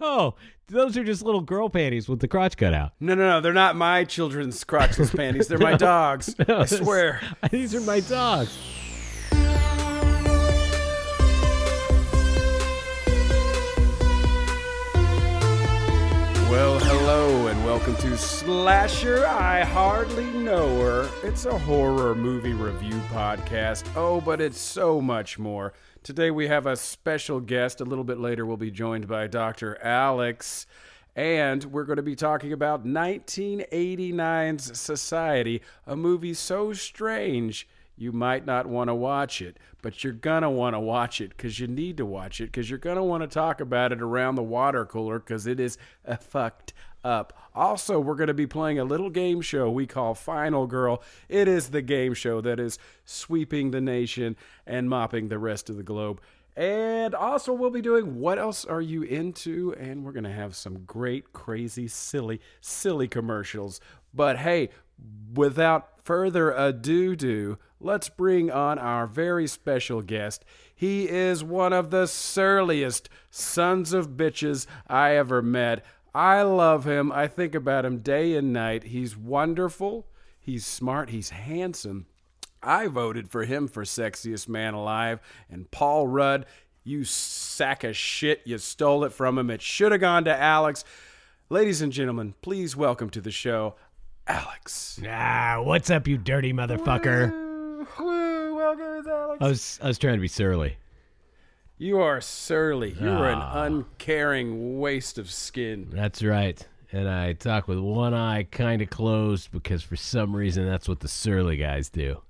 Oh, those are just little girl panties with the crotch cut out. No, no, no. They're not my children's crotchless panties. They're my dogs. I swear. These are my dogs. Welcome to Slasher I Hardly Know Her. It's a horror movie review podcast. Oh, but it's so much more. Today we have a special guest. A little bit later, we'll be joined by Dr. Alex. And we're going to be talking about 1989's Society, a movie so strange you might not want to watch it, but you're going to want to watch it because you need to watch it because you're going to want to talk about it around the water cooler because it is a fucked up. Also, we're going to be playing a little game show we call Final Girl. It is the game show that is sweeping the nation and mopping the rest of the globe. And also, we'll be doing What Else Are You Into? And we're going to have some great, crazy, silly, silly commercials. But hey, without further ado, do let's bring on our very special guest. He is one of the surliest sons of bitches I ever met. I love him. I think about him day and night. He's wonderful. He's smart. He's handsome. I voted for him for sexiest man alive. And Paul Rudd, you sack of shit, you stole it from him. It should have gone to Alex. Ladies and gentlemen, please welcome to the show, Alex. Ah, what's up, you dirty motherfucker? Woo, welcome, Alex. I was I was trying to be surly. You are surly. You are Ah. an uncaring waste of skin. That's right. And I talk with one eye kind of closed because for some reason that's what the surly guys do.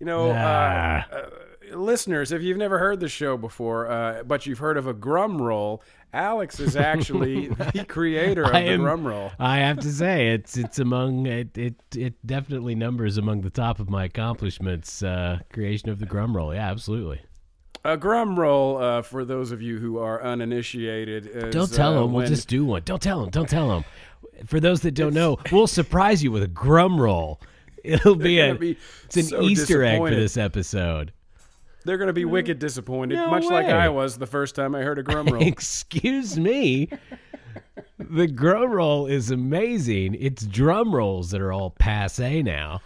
You know, uh, Ah. uh, listeners, if you've never heard the show before, uh, but you've heard of a grum roll, Alex is actually the creator of I the am- grum roll. I have to say it's it's among it it, it definitely numbers among the top of my accomplishments. Uh, creation of the grum roll. Yeah, absolutely. A grum roll, uh, for those of you who are uninitiated, is, Don't tell uh, them. We'll just do one. Don't tell them. Don't tell them. For those that don't know, we'll surprise you with a grum roll. It'll be a be it's an so Easter egg for this episode. They're going to be wicked disappointed, No much like. I was the first time I heard a grum roll. Excuse me. The drum roll is amazing. It's drum rolls that are all passe now.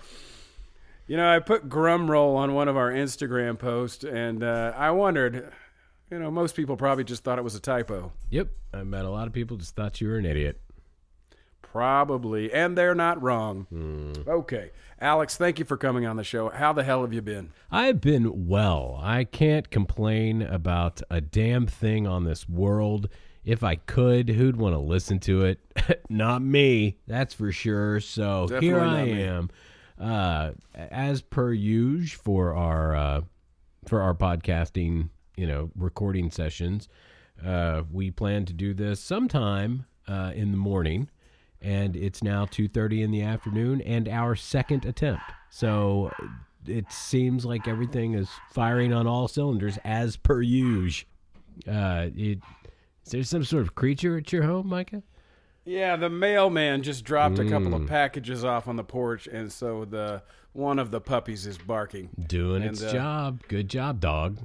You know, I put grum roll on one of our Instagram posts, and uh, I wondered, you know, most people probably just thought it was a typo. Yep, I met a lot of people just thought you were an idiot. Probably, and they're not wrong. Hmm. Okay, Alex, thank you for coming on the show. How the hell have you been? I've been well. I can't complain about a damn thing on this world. If I could, who'd want to listen to it? not me, that's for sure. So here I am. me. Uh, as per usual for our uh, for our podcasting, you know, recording sessions. Uh, we plan to do this sometime uh, in the morning, and it's now two thirty in the afternoon, and our second attempt. So it seems like everything is firing on all cylinders as per usual. Uh, it, is there some sort of creature at your home, Micah? Yeah, the mailman just dropped a couple of packages off on the porch, and so the one of the puppies is barking. Doing And, its uh, job. Good job, dog.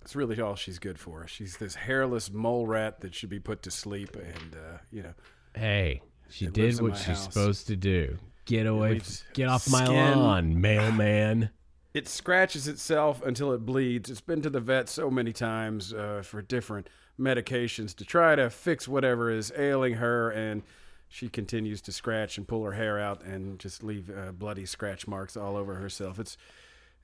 It's really all she's good for. She's this hairless mole rat that should be put to sleep, and uh, you know, Hey, she did what she's house. supposed to do. Get away, get off my skin. lawn, mailman. it scratches itself until it bleeds. It's been to the vet so many times uh, for different medications to try to fix whatever is ailing her, and she continues to scratch and pull her hair out and just leave uh, bloody scratch marks all over herself. It's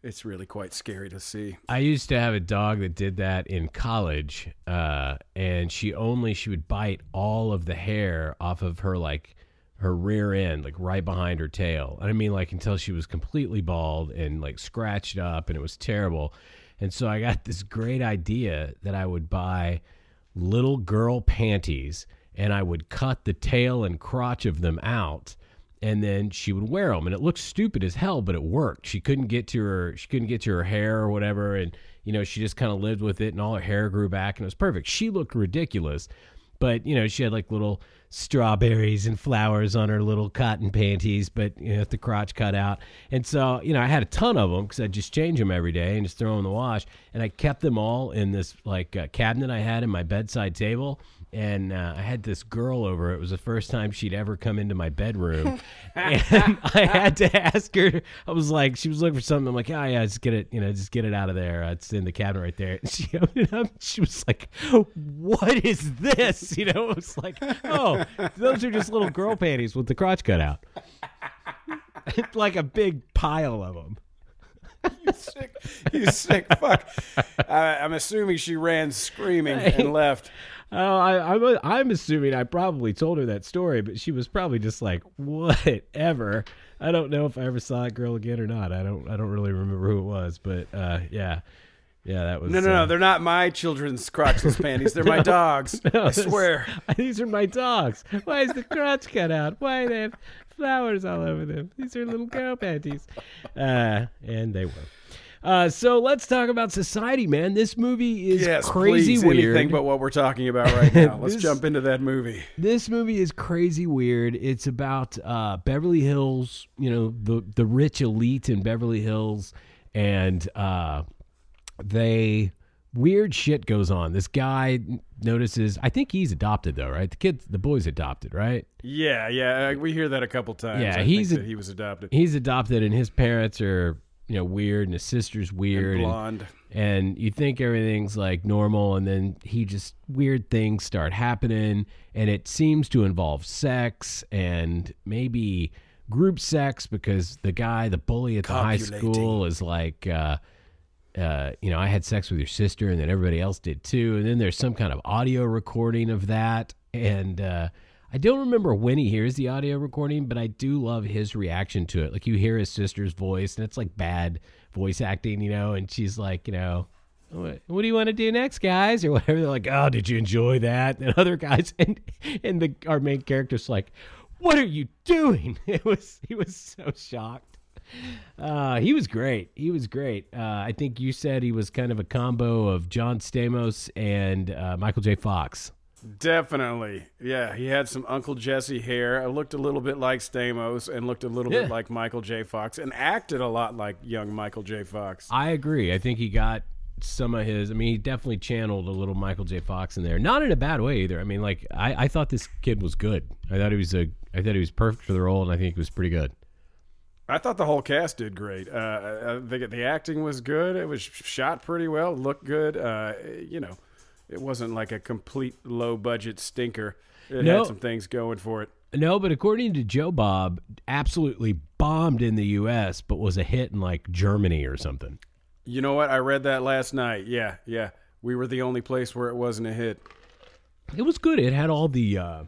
it's really quite scary to see. I used to have a dog that did that in college, uh, and she only she would bite all of the hair off of her like her rear end, like right behind her tail. And I mean, like until she was completely bald and like scratched up, and it was terrible. And so I got this great idea that I would buy little girl panties, and I would cut the tail and crotch of them out and then she would wear them and it looked stupid as hell but it worked. She couldn't get to her she couldn't get to her hair or whatever and you know she just kind of lived with it and all her hair grew back and it was perfect. She looked ridiculous but you know she had like little strawberries and flowers on her little cotton panties but you know with the crotch cut out. And so you know i had a ton of them because i just change them every day and just throw them in the wash. And i kept them all in this like uh, cabinet i had in my bedside table and uh, I had this girl over. It was the first time she'd ever come into my bedroom, and I had to ask her. I was like, she was looking for something. I'm like, yeah, yeah, just get it, you know, just get it out of there. It's in the cabinet right there. And she opened up. She was like, "What is this?" You know, it was like, "Oh, those are just little girl panties with the crotch cut out." like a big pile of them. you sick, you sick fuck. I, I'm assuming she ran screaming and left. Oh, I, I'm I'm assuming I probably told her that story, but she was probably just like, whatever. I don't know if I ever saw that girl again or not. I don't I don't really remember who it was, but uh, yeah, yeah, that was No, no, uh, no. They're not my children's crotchless panties. They're my dogs. I this- swear. These are my dogs. Why is the crotch cut out? Why do they have flowers all over them? These are little girl panties. Uh, and they were. Uh, so let's talk about society, man. This movie is Yes, crazy please, weird. anything but what we're talking about right now. Let's This- jump into that movie. this movie is crazy weird. It's about uh, Beverly Hills, you know, the the rich elite in Beverly Hills, and uh, they weird shit goes on. This guy notices. I think he's adopted though, right? The kid, the boy's adopted, right? Yeah, yeah. uh, We hear that a couple times. Yeah, I he's a- that he was adopted. He's adopted, and his parents are you know weird, and his sister's weird, and, Blonde. and you think everything's like normal and then he just weird things start happening and it seems to involve sex and maybe group sex because the guy the bully at the high school is like uh uh, you know, I had sex with your sister, and then everybody else did too. And then there's some kind of audio recording of that. And uh, I don't remember when he hears the audio recording, but I do love his reaction to it. Like you hear his sister's voice, and it's like bad voice acting, you know, and she's like, you know, what, what do you want to do next, guys, or whatever. They're like, oh, did you enjoy that? And other guys, and and the our main character's like, what are you doing? It was he was so shocked. Uh, he was great. He was great. Uh, I think you said he was kind of a combo of John Stamos and uh, Michael J. Fox. Definitely. Yeah, he had some Uncle Jesse hair. I looked a little bit like Stamos and looked a little Yeah. bit like Michael J. Fox and acted a lot like young Michael J. Fox. I agree. I think he got some of his. I mean, he definitely channeled a little Michael J. Fox in there. Not in a bad way either. I mean, like I, I thought this kid was good. I thought he was a. I thought he was perfect for the role, and I think he was pretty good. I thought the whole cast did great. Uh, I think the acting was good. It was shot pretty well, looked good. Uh, you know, it wasn't like a complete low budget stinker. It No. had some things going for it. No, but according to Joe Bob, absolutely bombed in the U.S., but was a hit in like Germany or something. You know what? I read that last night. Yeah, yeah. We were the only place where it wasn't a hit. It was good. It had all the. Uh,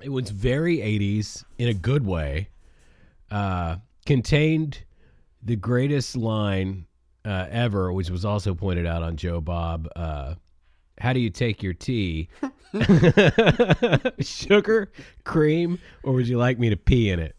it was very '80s in a good way. Uh, contained the greatest line uh, ever, which was also pointed out on Joe Bob. Uh, how do you take your tea? Sugar, cream, or would you like me to pee in it?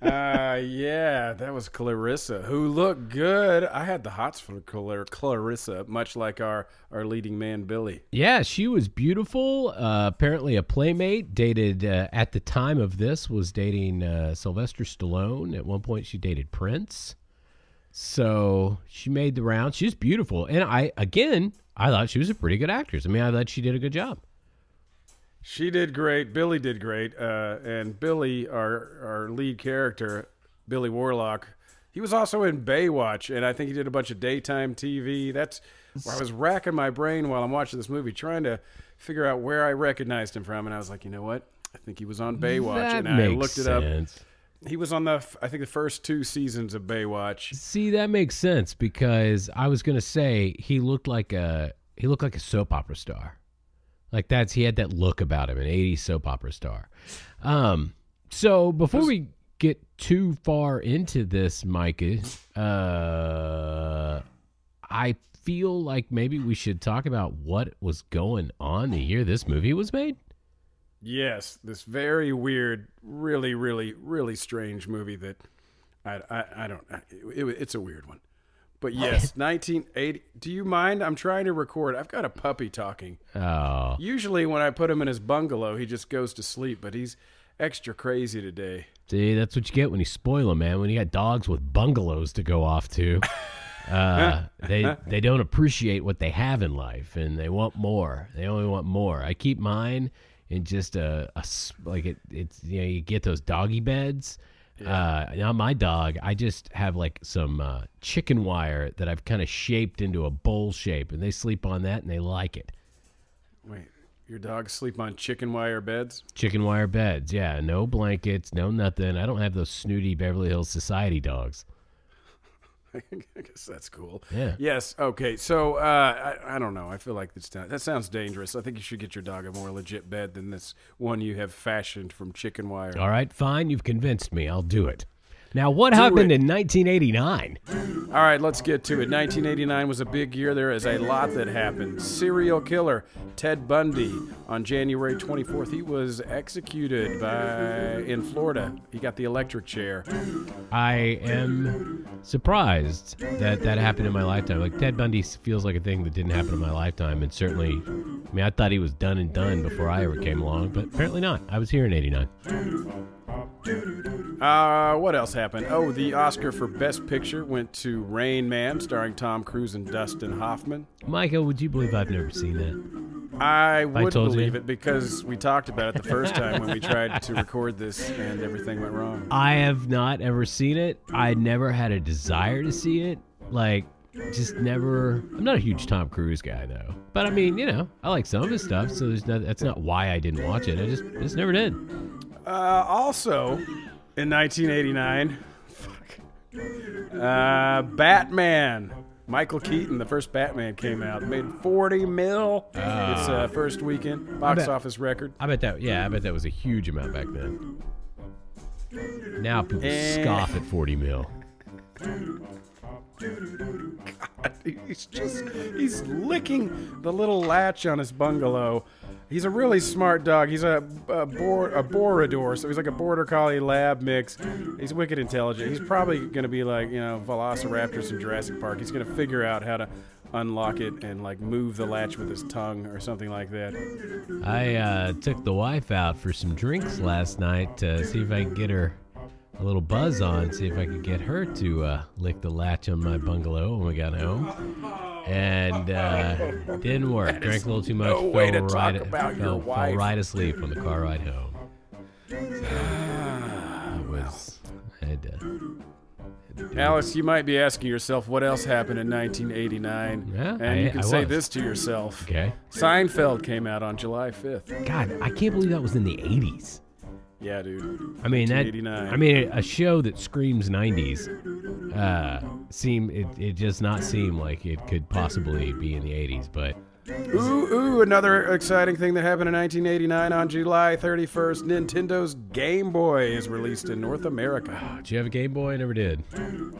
Uh, yeah, that was Clarissa, who looked good. I had the hots for Clar- Clarissa, much like our, our leading man, Billy. Yeah, she was beautiful. Uh, apparently, a playmate dated uh, at the time of this was dating uh, Sylvester Stallone. At one point, she dated Prince. So she made the round. She's beautiful, and I again, I thought she was a pretty good actress. I mean, I thought she did a good job. She did great. Billy did great. Uh, and Billy, our our lead character, Billy Warlock, he was also in Baywatch, and I think he did a bunch of daytime TV. That's where I was racking my brain while I'm watching this movie, trying to figure out where I recognized him from. And I was like, you know what? I think he was on Baywatch, that and I makes looked it up. He was on the, I think, the first two seasons of Baywatch. See, that makes sense because I was gonna say he looked like a he looked like a soap opera star. Like that's he had that look about him, an '80s soap opera star. Um, so before we get too far into this, Micah, uh, I feel like maybe we should talk about what was going on the year this movie was made. Yes, this very weird, really, really, really strange movie that I, I, I don't. It, it's a weird one, but yes, 1980. Do you mind? I'm trying to record. I've got a puppy talking. Oh, Usually, when I put him in his bungalow, he just goes to sleep, but he's extra crazy today. see, that's what you get when you spoil them, man. When you got dogs with bungalows to go off to. Uh, they they don't appreciate what they have in life, and they want more. They only want more. I keep mine in just a like it. It's you know you get those doggy beds. Uh, now my dog, I just have like some uh, chicken wire that I've kind of shaped into a bowl shape, and they sleep on that and they like it. Wait, your dogs sleep on chicken wire beds? Chicken wire beds, yeah. No blankets, no nothing. I don't have those snooty Beverly Hills Society dogs. I guess that's cool. Yeah. Yes. Okay. So uh, I, I don't know. I feel like this that sounds dangerous. I think you should get your dog a more legit bed than this one you have fashioned from chicken wire. All right, fine. You've convinced me. I'll do it. Now, what happened it. in 1989? All right, let's get to it. 1989 was a big year. There is a lot that happened. Serial killer Ted Bundy on January 24th. He was executed by in Florida. He got the electric chair. I am surprised that that happened in my lifetime. Like Ted Bundy feels like a thing that didn't happen in my lifetime, and certainly, I mean, I thought he was done and done before I ever came along, but apparently not. I was here in '89. Uh, what else happened? Oh, the Oscar for Best Picture went to Rain Man, starring Tom Cruise and Dustin Hoffman. Michael, would you believe I've never seen that? I would told you. believe it because we talked about it the first time when we tried to record this and everything went wrong. I have not ever seen it. I never had a desire to see it. Like, just never. I'm not a huge Tom Cruise guy though. But I mean, you know, I like some of his stuff, so there's not. That's not why I didn't watch it. I just just never did. Uh, also, in 1989, fuck, uh, Batman. Michael Keaton, the first Batman came out, made 40 mil. its uh, first weekend box bet- office record. I bet that. Yeah, I bet that was a huge amount back then. Now people Eh. scoff at 40 mil. God, He's just he's licking the little latch on his bungalow. He's a really smart dog. He's a a, bor- a Borador, so he's like a border collie lab mix. He's wicked intelligent. He's probably going to be like you know Velociraptors in Jurassic Park. He's going to figure out how to unlock it and like move the latch with his tongue or something like that. I uh, took the wife out for some drinks last night to see if I could get her a little buzz on, see if I could get her to uh, lick the latch on my bungalow when we got home. And uh, didn't work. Drank a little too much. no way to fell talk right, about your fell, wife. Fell right asleep on the car ride home. So, was. I had to. had to do Alex, you might be asking yourself what else happened in 1989, Yeah, and I- you can I say was. this to yourself. Okay. Seinfeld came out on July 5th. God, I can't believe that was in the 80s. Yeah, dude. I mean that. I mean a show that screams '90s. Uh, seem it, it does not seem like it could possibly be in the '80s, but Ooh, ooh, another exciting thing that happened in 1989 on July 31st. Nintendo's Game Boy is released in North America. Ah, did you have a Game Boy? I never did.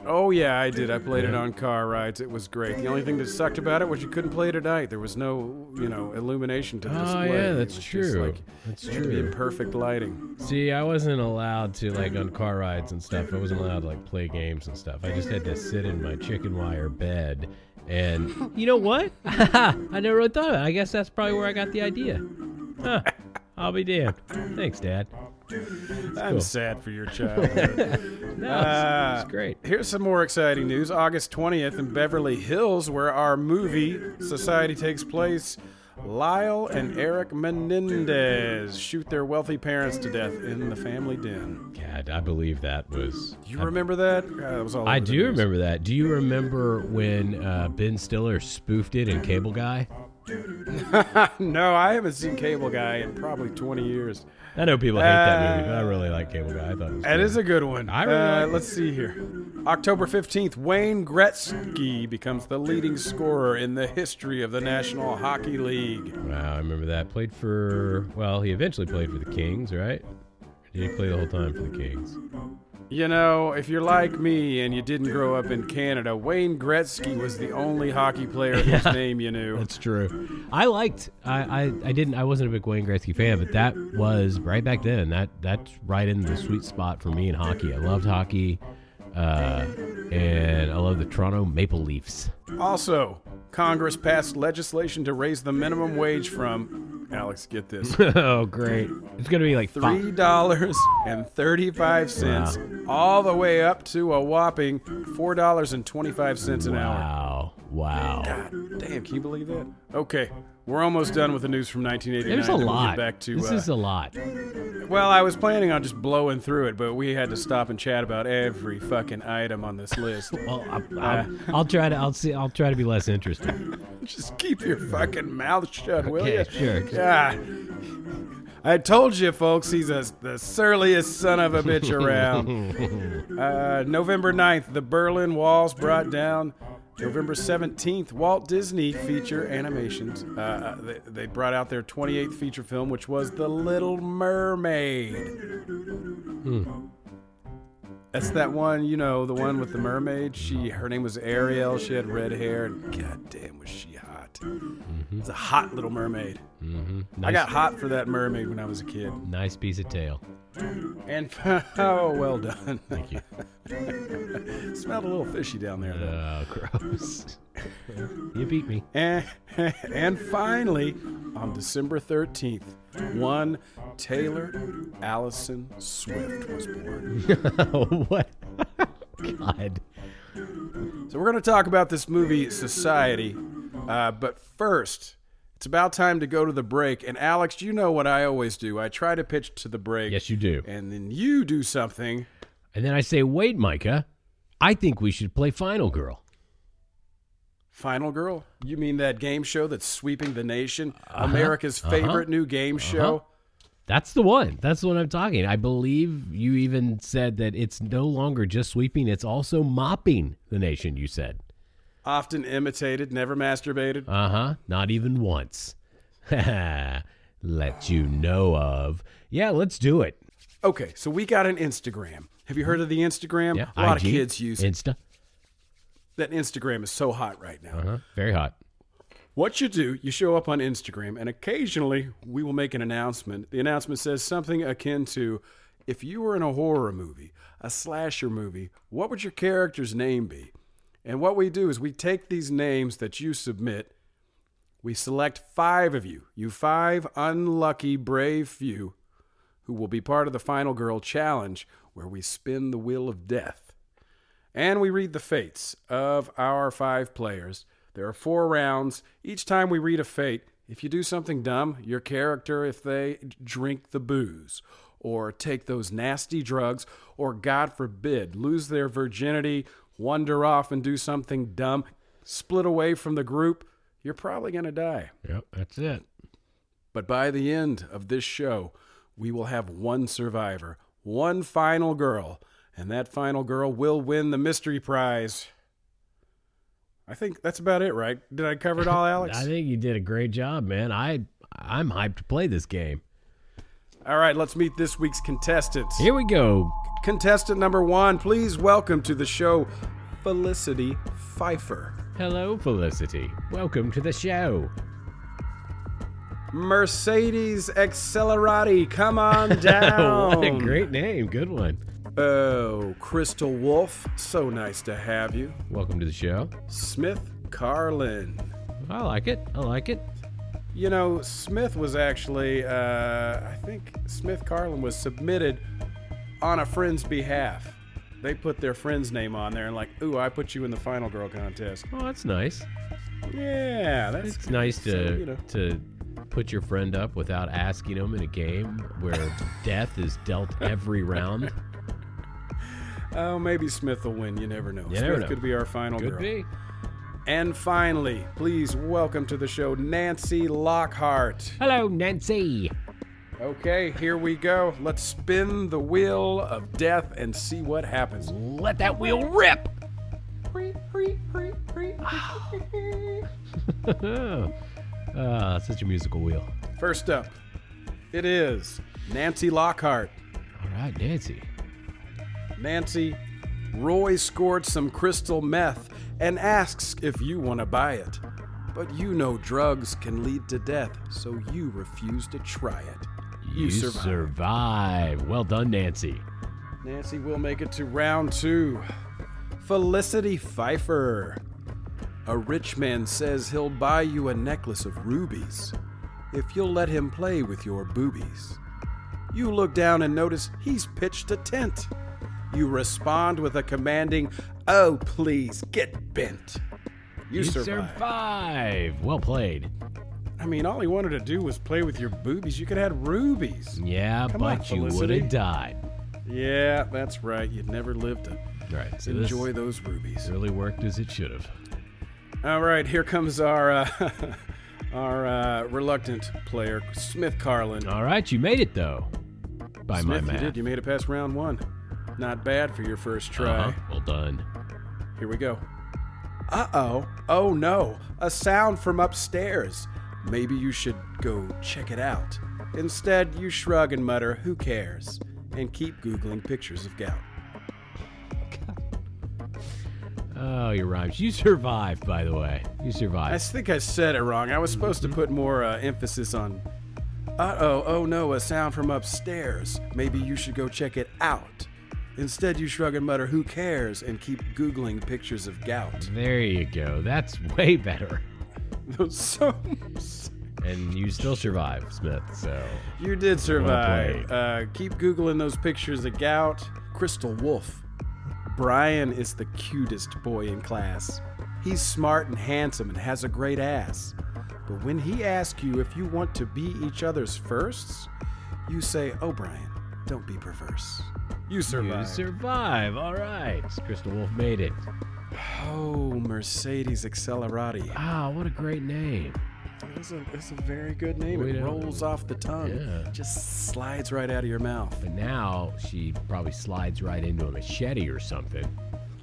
Oh, yeah, I did. I played it on car rides. It was great. The only thing that sucked about it was you couldn't play it at night. There was no, you know, illumination to the Oh, display. yeah, It that's true. like- That's it had to be in perfect lighting. See, I wasn't allowed to like on car rides and stuff. I wasn't allowed to like play games and stuff. I just had to sit in my chicken wire bed. And you know what? I never really thought of it. I guess that's probably where I got the idea. Huh. I'll be damned. Thanks, Dad. I'm cool. sad for your childhood. No, Uh, it's, it's great. Here's some more exciting news. August 20th in Beverly Hills, where our movie Society takes place, Lyle and Eric Menendez shoot their wealthy parents to death in the family den. God, I believe that was. You remember that? Uh, was all I do remember that. Do you remember when uh, Ben Stiller spoofed it in Cable Guy? no, I haven't seen Cable Guy in probably 20 years. I know people hate that movie, Uh, but I really like Cable Guy. I thought it was. That good. is a good one. I really uh, like let's see here. October 15th, Wayne Gretzky becomes the leading scorer in the history of the National Hockey League. Wow, I remember that. Played for. Well, he eventually played for the Kings, right? Or did he play the whole time for the Kings? You know, if you're like me and you didn't grow up in Canada, Wayne Gretzky was the only hockey player whose name you knew. That's true. I liked. I, I, I didn't. I wasn't a big Wayne Gretzky fan, but that was right back then. That that's right in the sweet spot for me in hockey. I loved hockey, uh, and I love the Toronto Maple Leafs. Also, Congress passed legislation to raise the minimum wage from Alex, get this. oh, great! It's gonna be like. Three dollars and thirty-five cents, all the way up to a whopping four dollars and twenty-five cents an hour. Wow! Wow! God damn, can you believe that? Okay, we're almost done with the news from 1989. There's a then we'll lot. Back to this uh, is a lot. well, I was planning on just blowing through it, but we had to stop and chat about every fucking item on this list. Well, I, I, I'll try to. I'll see. I'll try to be less interesting. just keep your fucking mouth shut, will Okay, you? sure. Yeah. I told you, folks, he's a, the surliest son of a bitch around. uh, November 9th, the Berlin Walls brought down. November 17th, Walt Disney feature animations. Uh, Uh, they, they brought out their 28th feature film, which was The Little Mermaid. That's that one, you know, the one with the mermaid. She, her name was Ariel. She had red hair, and god damn, was she hot! It's a hot little mermaid. hmm I got hot for that mermaid when I was a kid. nice piece of tail. And oh, well done. Thank you. Smelled a little fishy down there. Though. Oh, gross. you beat me. And, and finally, on December 13th, one Taylor Allison Swift was born. what? God. So we're going to talk about this movie, Society. Uh, but first, it's about time to go to the break. And Alex, you know what I always do. I try to pitch to the break. Yes, you do. And then you do something. And then I say, wait, Micah. I think we should play Final Girl. Final Girl? You mean that game show that's sweeping the nation? Uh-huh. America's favorite new game show? That's the one. That's the one I'm talking. I believe you even said that it's no longer just sweeping, it's also mopping the nation, you said. Often imitated, never masturbated. Uh huh. Not even once. Let you know of. Yeah, let's do it. Okay, so we got an Instagram. Have you heard of the Instagram? Yeah. A lot IG, of kids use it. Insta. That Instagram is so hot right now. Uh huh. Very hot. What you do, you show up on Instagram, and occasionally we will make an announcement. The announcement says something akin to if you were in a horror movie, a slasher movie, what would your character's name be? And what we do is we take these names that you submit, we select five of you, you five unlucky, brave few, who will be part of the Final Girl Challenge, where we spin the wheel of death. And we read the fates of our five players. There are four rounds. Each time we read a fate, if you do something dumb, your character, if they drink the booze, or take those nasty drugs, or God forbid, lose their virginity, wander off and do something dumb, split away from the group, you're probably going to die. Yep, that's it. But by the end of this show, we will have one survivor, one final girl, and that final girl will win the mystery prize. I think that's about it, right? Did I cover it all, Alex? I think you did a great job, man. I I'm hyped to play this game. All right, let's meet this week's contestants. Here we go. Contestant number one, please welcome to the show Felicity Pfeiffer. Hello, Felicity. Welcome to the show. Mercedes Accelerati, come on down. what a great name. Good one. Oh, Crystal Wolf, so nice to have you. Welcome to the show. Smith Carlin. I like it. I like it. You know, Smith was actually, uh, I think Smith Carlin was submitted on a friend's behalf. They put their friend's name on there and, like, ooh, I put you in the Final Girl contest. Oh, that's nice. Yeah, that's It's nice to so, you know. to put your friend up without asking him in a game where death is dealt every round. Oh, maybe Smith will win. You never know. You Smith never know. could be our final Could girl. be. And finally, please welcome to the show Nancy Lockhart. Hello, Nancy. Okay, here we go. Let's spin the wheel of death and see what happens. Let that wheel rip. Ah, such a musical wheel. First up, it is Nancy Lockhart. All right, Nancy. Nancy, Roy scored some crystal meth and asks if you want to buy it. But you know drugs can lead to death, so you refuse to try it. You, survive. survive. Well done, Nancy. Nancy will make it to round two. Felicity Pfeiffer. A rich man says he'll buy you a necklace of rubies. if you'll let him play with your boobies. You look down and notice he's pitched a tent. You respond with a commanding, Oh, please, get bent. You, You survive. survive. Well played. I mean, all he wanted to do was play with your boobies. You could have had rubies. Yeah, Come on, but you would have died. Yeah, that's right. You'd never lived to Right. So enjoy those rubies. really worked as it should have. All right, here comes our uh, our uh, reluctant player, Smith Carlin. All right, you made it though. By my Smith, you did. You made it past round one. Not bad for your first try. Uh-huh. Well done. Here we go. Uh oh. Oh no. A sound from upstairs. Maybe you should go check it out. Instead, you shrug and mutter, Who cares? and keep Googling pictures of gout. Oh, your rhymes. You survived, by the way. You survived. I think I said it wrong. I was supposed to put more uh, emphasis on. Uh oh, oh no, a sound from upstairs. Maybe you should go check it out. Instead, you shrug and mutter, Who cares? and keep Googling pictures of gout. There you go. That's way better. so. And you still survived, Smith. So You did survive. Uh, keep Googling those pictures of gout. Crystal Wolf. Brian is the cutest boy in class. He's smart and handsome and has a great ass. But when he asks you if you want to be each other's firsts, you say, Oh, Brian, don't be perverse. You survive. you survive. All right. Crystal Wolf made it. oh, Mercedes Accelerati. Ah, what a great name. It's a, it's a very good name. It rolls off the tongue. Yeah. Just slides right out of your mouth. But now she probably slides right into a machete or something.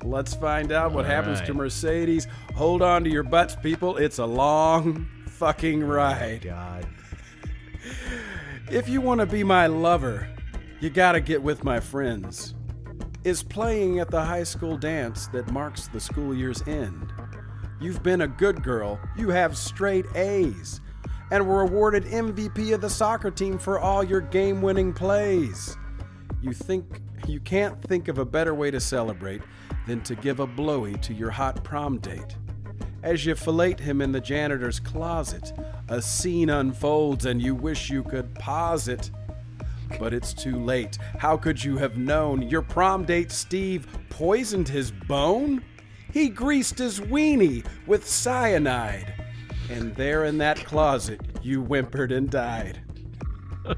Let's find out what All happens to. Mercedes. Hold on to your butts, people. It's a long fucking ride. God. If you want to be my lover, you gotta get with my friends. Is playing at the high school dance that marks the school year's end. You've been a good girl, you have straight A's, and were awarded MVP of the soccer team for all your game winning plays. You think you can't think of a better way to celebrate than to give a blowy to your hot prom date. As you fillet him in the janitor's closet, a scene unfolds and you wish you could pause it. But it's too late. How could you have known your prom date Steve poisoned his bone? He greased his weenie with cyanide. And there in that closet, you whimpered and died.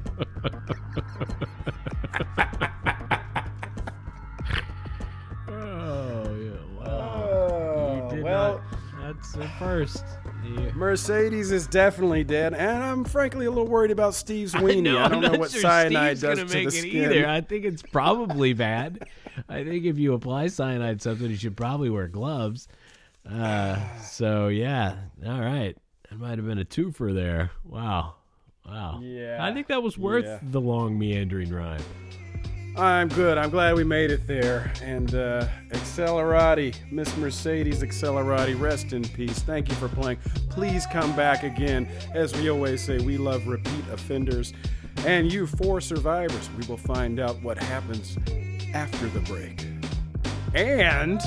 Oh, yeah. Wow. Oh, you did well- not. That's the first. Mercedes is definitely dead, and I'm frankly a little worried about Steve's weenie. I, don't know what sure cyanide Steve's does make the it skin. either. I think it's probably bad. I think if you apply cyanide something, you should probably wear gloves. Uh, so yeah, all right. That might have been a twofer there. Wow, wow. Yeah, I think that was worth yeah. the long meandering rhyme. I'm good. I'm glad we made it there. And uh, Accelerati, Miss Mercedes Accelerati, rest in peace. Thank you for playing. Please come back again. As we always say, we love repeat offenders. And you four survivors, we will find out what happens after the break. And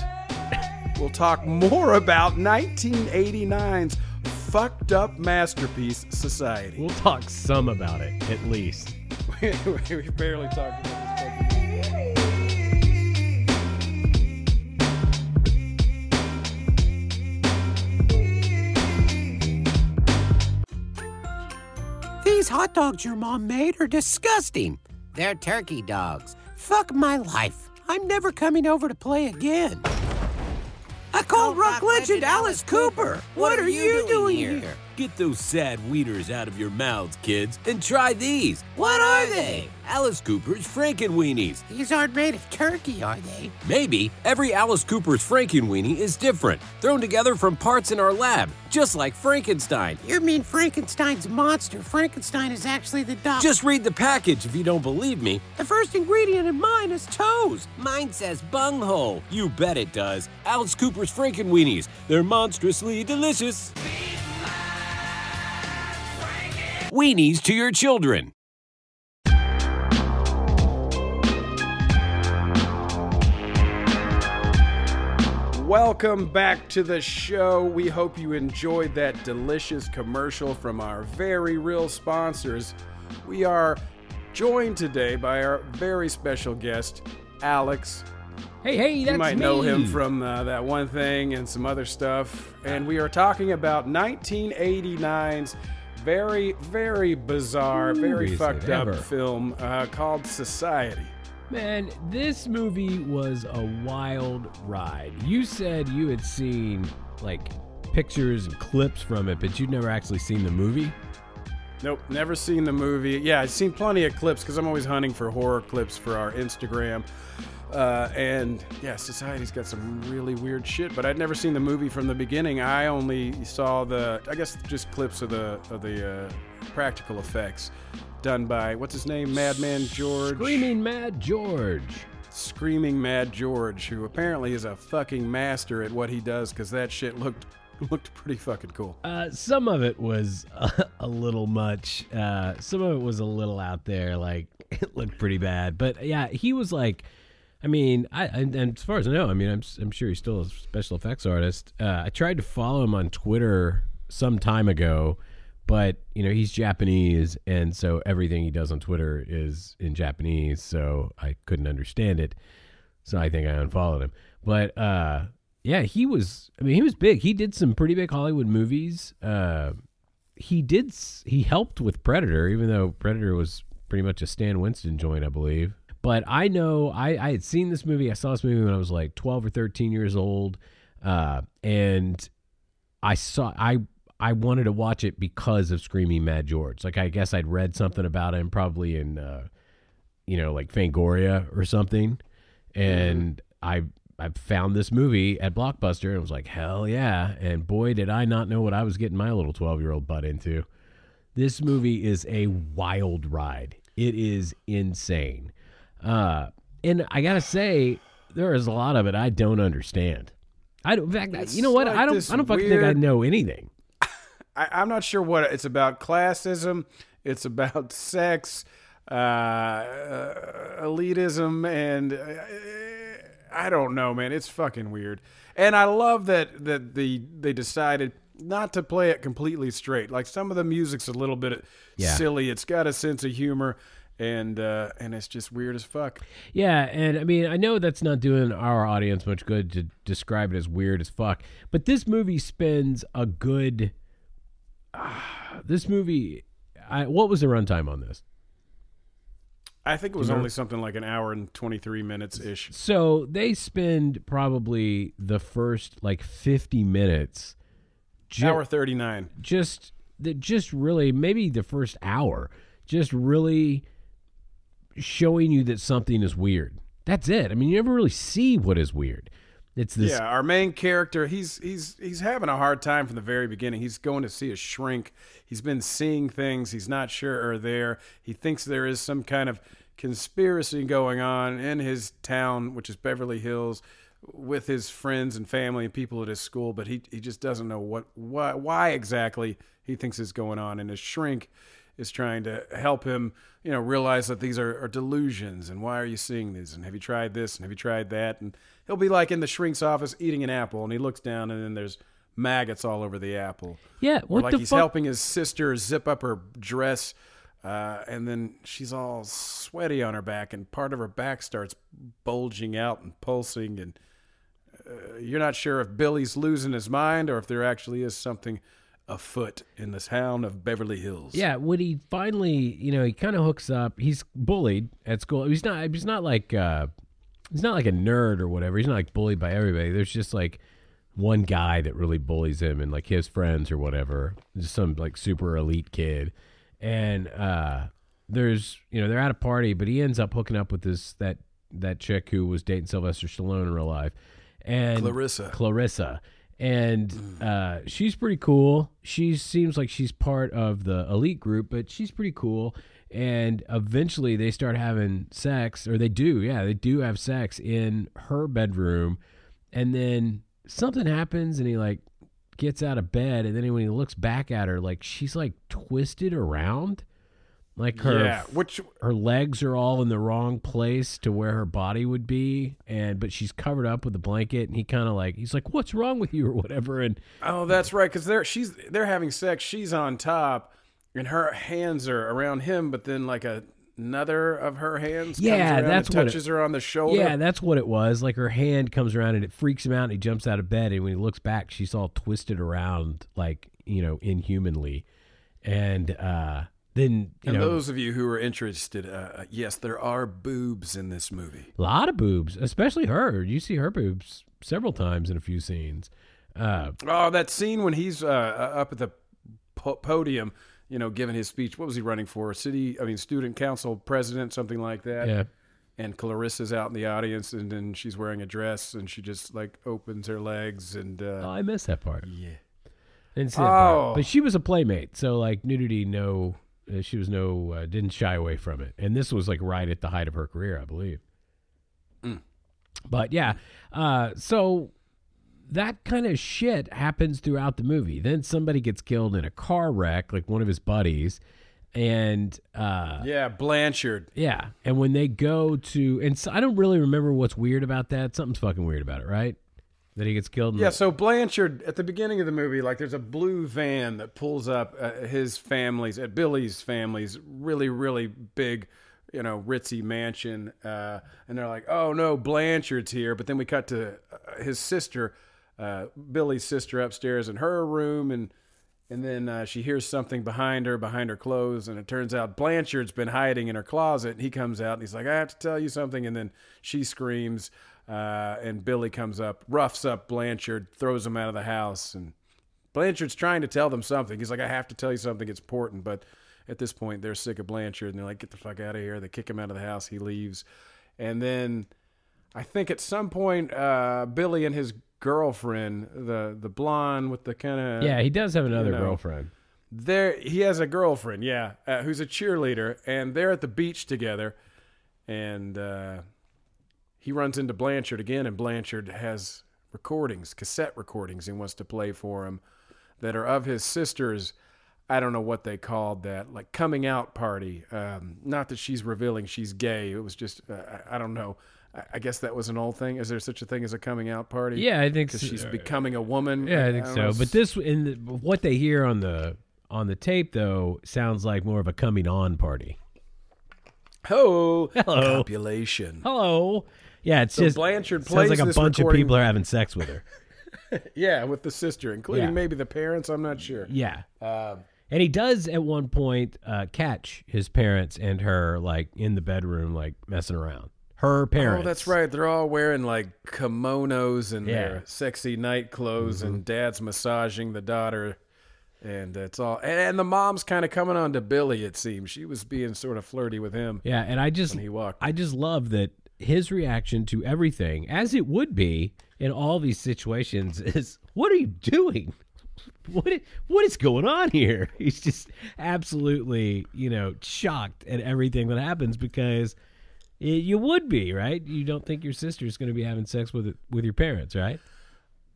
we'll talk more about 1989's fucked up masterpiece, Society. We'll talk some about it at least. we barely talked about this. These hot dogs your mom made are disgusting. They're turkey dogs. Fuck my life. I'm never coming over to play again. I called rock legend Alice Cooper. What are you doing here? Get those sad wieners out of your mouths, kids, and try these. What are they? Alice Cooper's Frankenweenies. These aren't made of turkey, are they? Maybe every Alice Cooper's Frankenweenie is different, thrown together from parts in our lab, just like Frankenstein. You mean Frankenstein's monster? Frankenstein is actually the dog. Just read the package if you don't believe me. the first ingredient in mine is toes. Mine says bunghole. You bet it does. Alice Cooper's Frankenweenies. They're monstrously delicious. Weenies to your children. Welcome back to the show. We hope you enjoyed that delicious commercial from our very real sponsors. We are joined today by our very special guest, Alex. Hey, hey, that's you might me. know him from uh, that one thing and some other stuff. And we are talking about 1989's very, very bizarre, very fucked up ever. film uh, called Society. Man, this movie was a wild ride. You said you had seen like pictures and clips from it, but you'd never actually seen the movie. Nope, never seen the movie. Yeah, I've seen plenty of clips because I'm always hunting for horror clips for our Instagram. Uh, and yeah, Society's got some really weird shit, but I'd never seen the movie from the beginning. I only saw the, I guess, just clips of the of the uh, practical effects done by what's his name, Madman George, Screaming Mad George. Screaming Mad George, who apparently is a fucking master at what he does because that shit looked looked pretty fucking cool. Uh, some of it was a, a little much. Uh, some of it was a little out there. Like it looked pretty bad. But yeah, he was like, I mean, I and, and as far as I know, I mean, I'm I'm sure he's still a special effects artist. Uh, I tried to follow him on Twitter some time ago, but you know he's Japanese, and so everything he does on Twitter is in Japanese. So I couldn't understand it. So I think I unfollowed him. But uh, yeah, he was. I mean, he was big. He did some pretty big Hollywood movies. Uh, he did. He helped with Predator, even though Predator was pretty much a Stan Winston joint, I believe. But I know I, I had seen this movie. I saw this movie when I was like twelve or thirteen years old, uh, and I saw I I wanted to watch it because of Screaming Mad George. Like I guess I'd read something about him probably in uh, you know like Fangoria or something, and I I found this movie at Blockbuster and was like hell yeah! And boy did I not know what I was getting my little twelve year old butt into. This movie is a wild ride. It is insane. Uh, and I gotta say, there is a lot of it I don't understand. I don't. In fact, It's you know what? like I don't. I don't fucking think I know anything. I, I'm not sure what it's about. Classism. It's about sex, uh, uh, elitism, and uh, I don't know, man. It's fucking weird. And I love that that the they decided not to play it completely straight. Like some of the music's a little bit Yeah. silly. It's got a sense of humor, and uh, and it's just weird as fuck. Yeah, and I mean, I know that's not doing our audience much good to describe it as weird as fuck, but this movie spends a good. ah, this movie, I, what was the runtime on this? I think it was you know- only something like an hour and twenty three minutes ish. So they spend probably the first like fifty minutes. ju- Hour thirty nine. just just really maybe the first hour just really showing you that something is weird that's it i mean you never really see what is weird it's this Yeah, our main character, he's he's he's having a hard time from the very beginning. He's going to see a shrink. He's been seeing things he's not sure are there. He thinks there is some kind of conspiracy going on in his town, which is Beverly Hills, with his friends and family and people at his school, but he he just doesn't know what why, why exactly he thinks is going on and his shrink is trying to help him, you know, realize that these are, are delusions and why are you seeing these? And have you tried this? And have you tried that? And he'll be like in the shrink's office eating an apple and he looks down and then there's maggots all over the apple. yeah Or like he's fuck helping his sister zip up her dress uh, and then she's all sweaty on her back and part of her back starts bulging out and pulsing and uh, you're not sure if Billy's losing his mind or if there actually is something afoot in the town of Beverly Hills. yeah when he finally you know he kind of hooks up. He's bullied at school. He's not he's not like uh he's not like a nerd or whatever. He's not like bullied by everybody. There's just like one guy that really bullies him and like his friends or whatever. Just some like super elite kid. And uh there's you know they're at a party but he ends up hooking up with this that that chick who was dating sylvester stallone in real life. And Clarissa. clarissa and uh, she's pretty cool. She seems like she's part of the elite group, but she's pretty cool. And eventually, they start having sex, or they do. Yeah, they do have sex in her bedroom, and then something happens, and he like gets out of bed, and then when he looks back at her, like she's like twisted around, Like her yeah, which her legs are all in the wrong place to where her body would be and but she's covered up with a blanket and he kind of like he's like what's wrong with you or whatever and oh, that's right, because they're she's they're having sex. She's on top, and her hands are around him, but then like a, another of her hands, Yeah, that's and what it- touches her on the shoulder. yeah that's what it was like her hand comes around and it freaks him out and he jumps out of bed and when he looks back she's all twisted around like you know inhumanly and uh then you and know those of you who are interested, uh, yes, there are boobs in this movie. a lot of boobs especially her you see her boobs several times in a few scenes uh Oh, that scene when he's uh, uh, up at the po- podium, you know, giving his speech. What was he running for? City, I mean, student council president, something like that. yeah And Clarissa's out in the audience, and then she's wearing a dress, and she just like opens her legs, and oh, uh, i missed that part yeah. Didn't see that part. Oh. But she was a playmate, so like nudity, no, uh, she was no, uh, didn't shy away from it. And this was like right at the height of her career, I believe. Mm. But yeah, uh, so that kind of shit happens throughout the movie. Then somebody gets killed in a car wreck, like one of his buddies, and uh, Yeah, Blanchard. yeah, and when they go to, and so I don't really remember what's weird about that. Something's fucking weird about it, right? That he gets killed. In Yeah, the- so Blanchard at the beginning of the movie, like there's a blue van that pulls up uh, his family's at Billy's family's really really big, you know, ritzy mansion, uh, and they're like, "Oh no, Blanchard's here." But then we cut to uh, his sister, uh, Billy's sister, upstairs in her room, and and then uh, she hears something behind her, behind her clothes, and it turns out Blanchard's been hiding in her closet. And he comes out and he's like, "I have to tell you something," and then she screams. Uh, and Billy comes up, roughs up Blanchard, throws him out of the house, and Blanchard's trying to tell them something. He's like, "I have to tell you something. It's important." But at this point, they're sick of Blanchard, and they're like, "Get the fuck out of here!" They kick him out of the house. He leaves, and then I think at some point, uh, Billy and his girlfriend, the the blonde with the kind of yeah, he does have another know. girlfriend. there he has a girlfriend, yeah, uh, who's a cheerleader, and they're at the beach together, and uh, he runs into Blanchard again, and Blanchard has recordings, cassette recordings, he wants to play for him that are of his sister's. I don't know what they called that, like coming out party. Um, not that she's revealing she's gay. It was just uh, I, I don't know. I, I guess that was an old thing. Is there such a thing as a coming out party? Yeah, I think so. she's becoming a woman. Yeah, I think so. know. But this, in the, what they hear on the on the tape, though, sounds like more of a coming on party. Oh, Hello. copulation. Hello. Yeah, it's So just Blanchard sounds like a bunch recording- of people are having sex with her. Yeah, with the sister, including Yeah. maybe the parents. I'm not sure. Yeah, Um, and he does at one point uh, catch his parents and her like in the bedroom, like messing around. Her parents. oh, that's right. They're all wearing like kimonos and Yeah. their sexy night clothes, and dad's massaging the daughter, and it's all. And the mom's kind of coming on to Billy. It seems she was being sort of flirty with him Yeah, and I just he walked. I just love that his reaction to everything, as it would be in all these situations, is what are you doing? What what is going on here? He's just absolutely, you know, shocked at everything that happens because y you would be, right? You don't think your sister's going to be having sex with with your parents, right?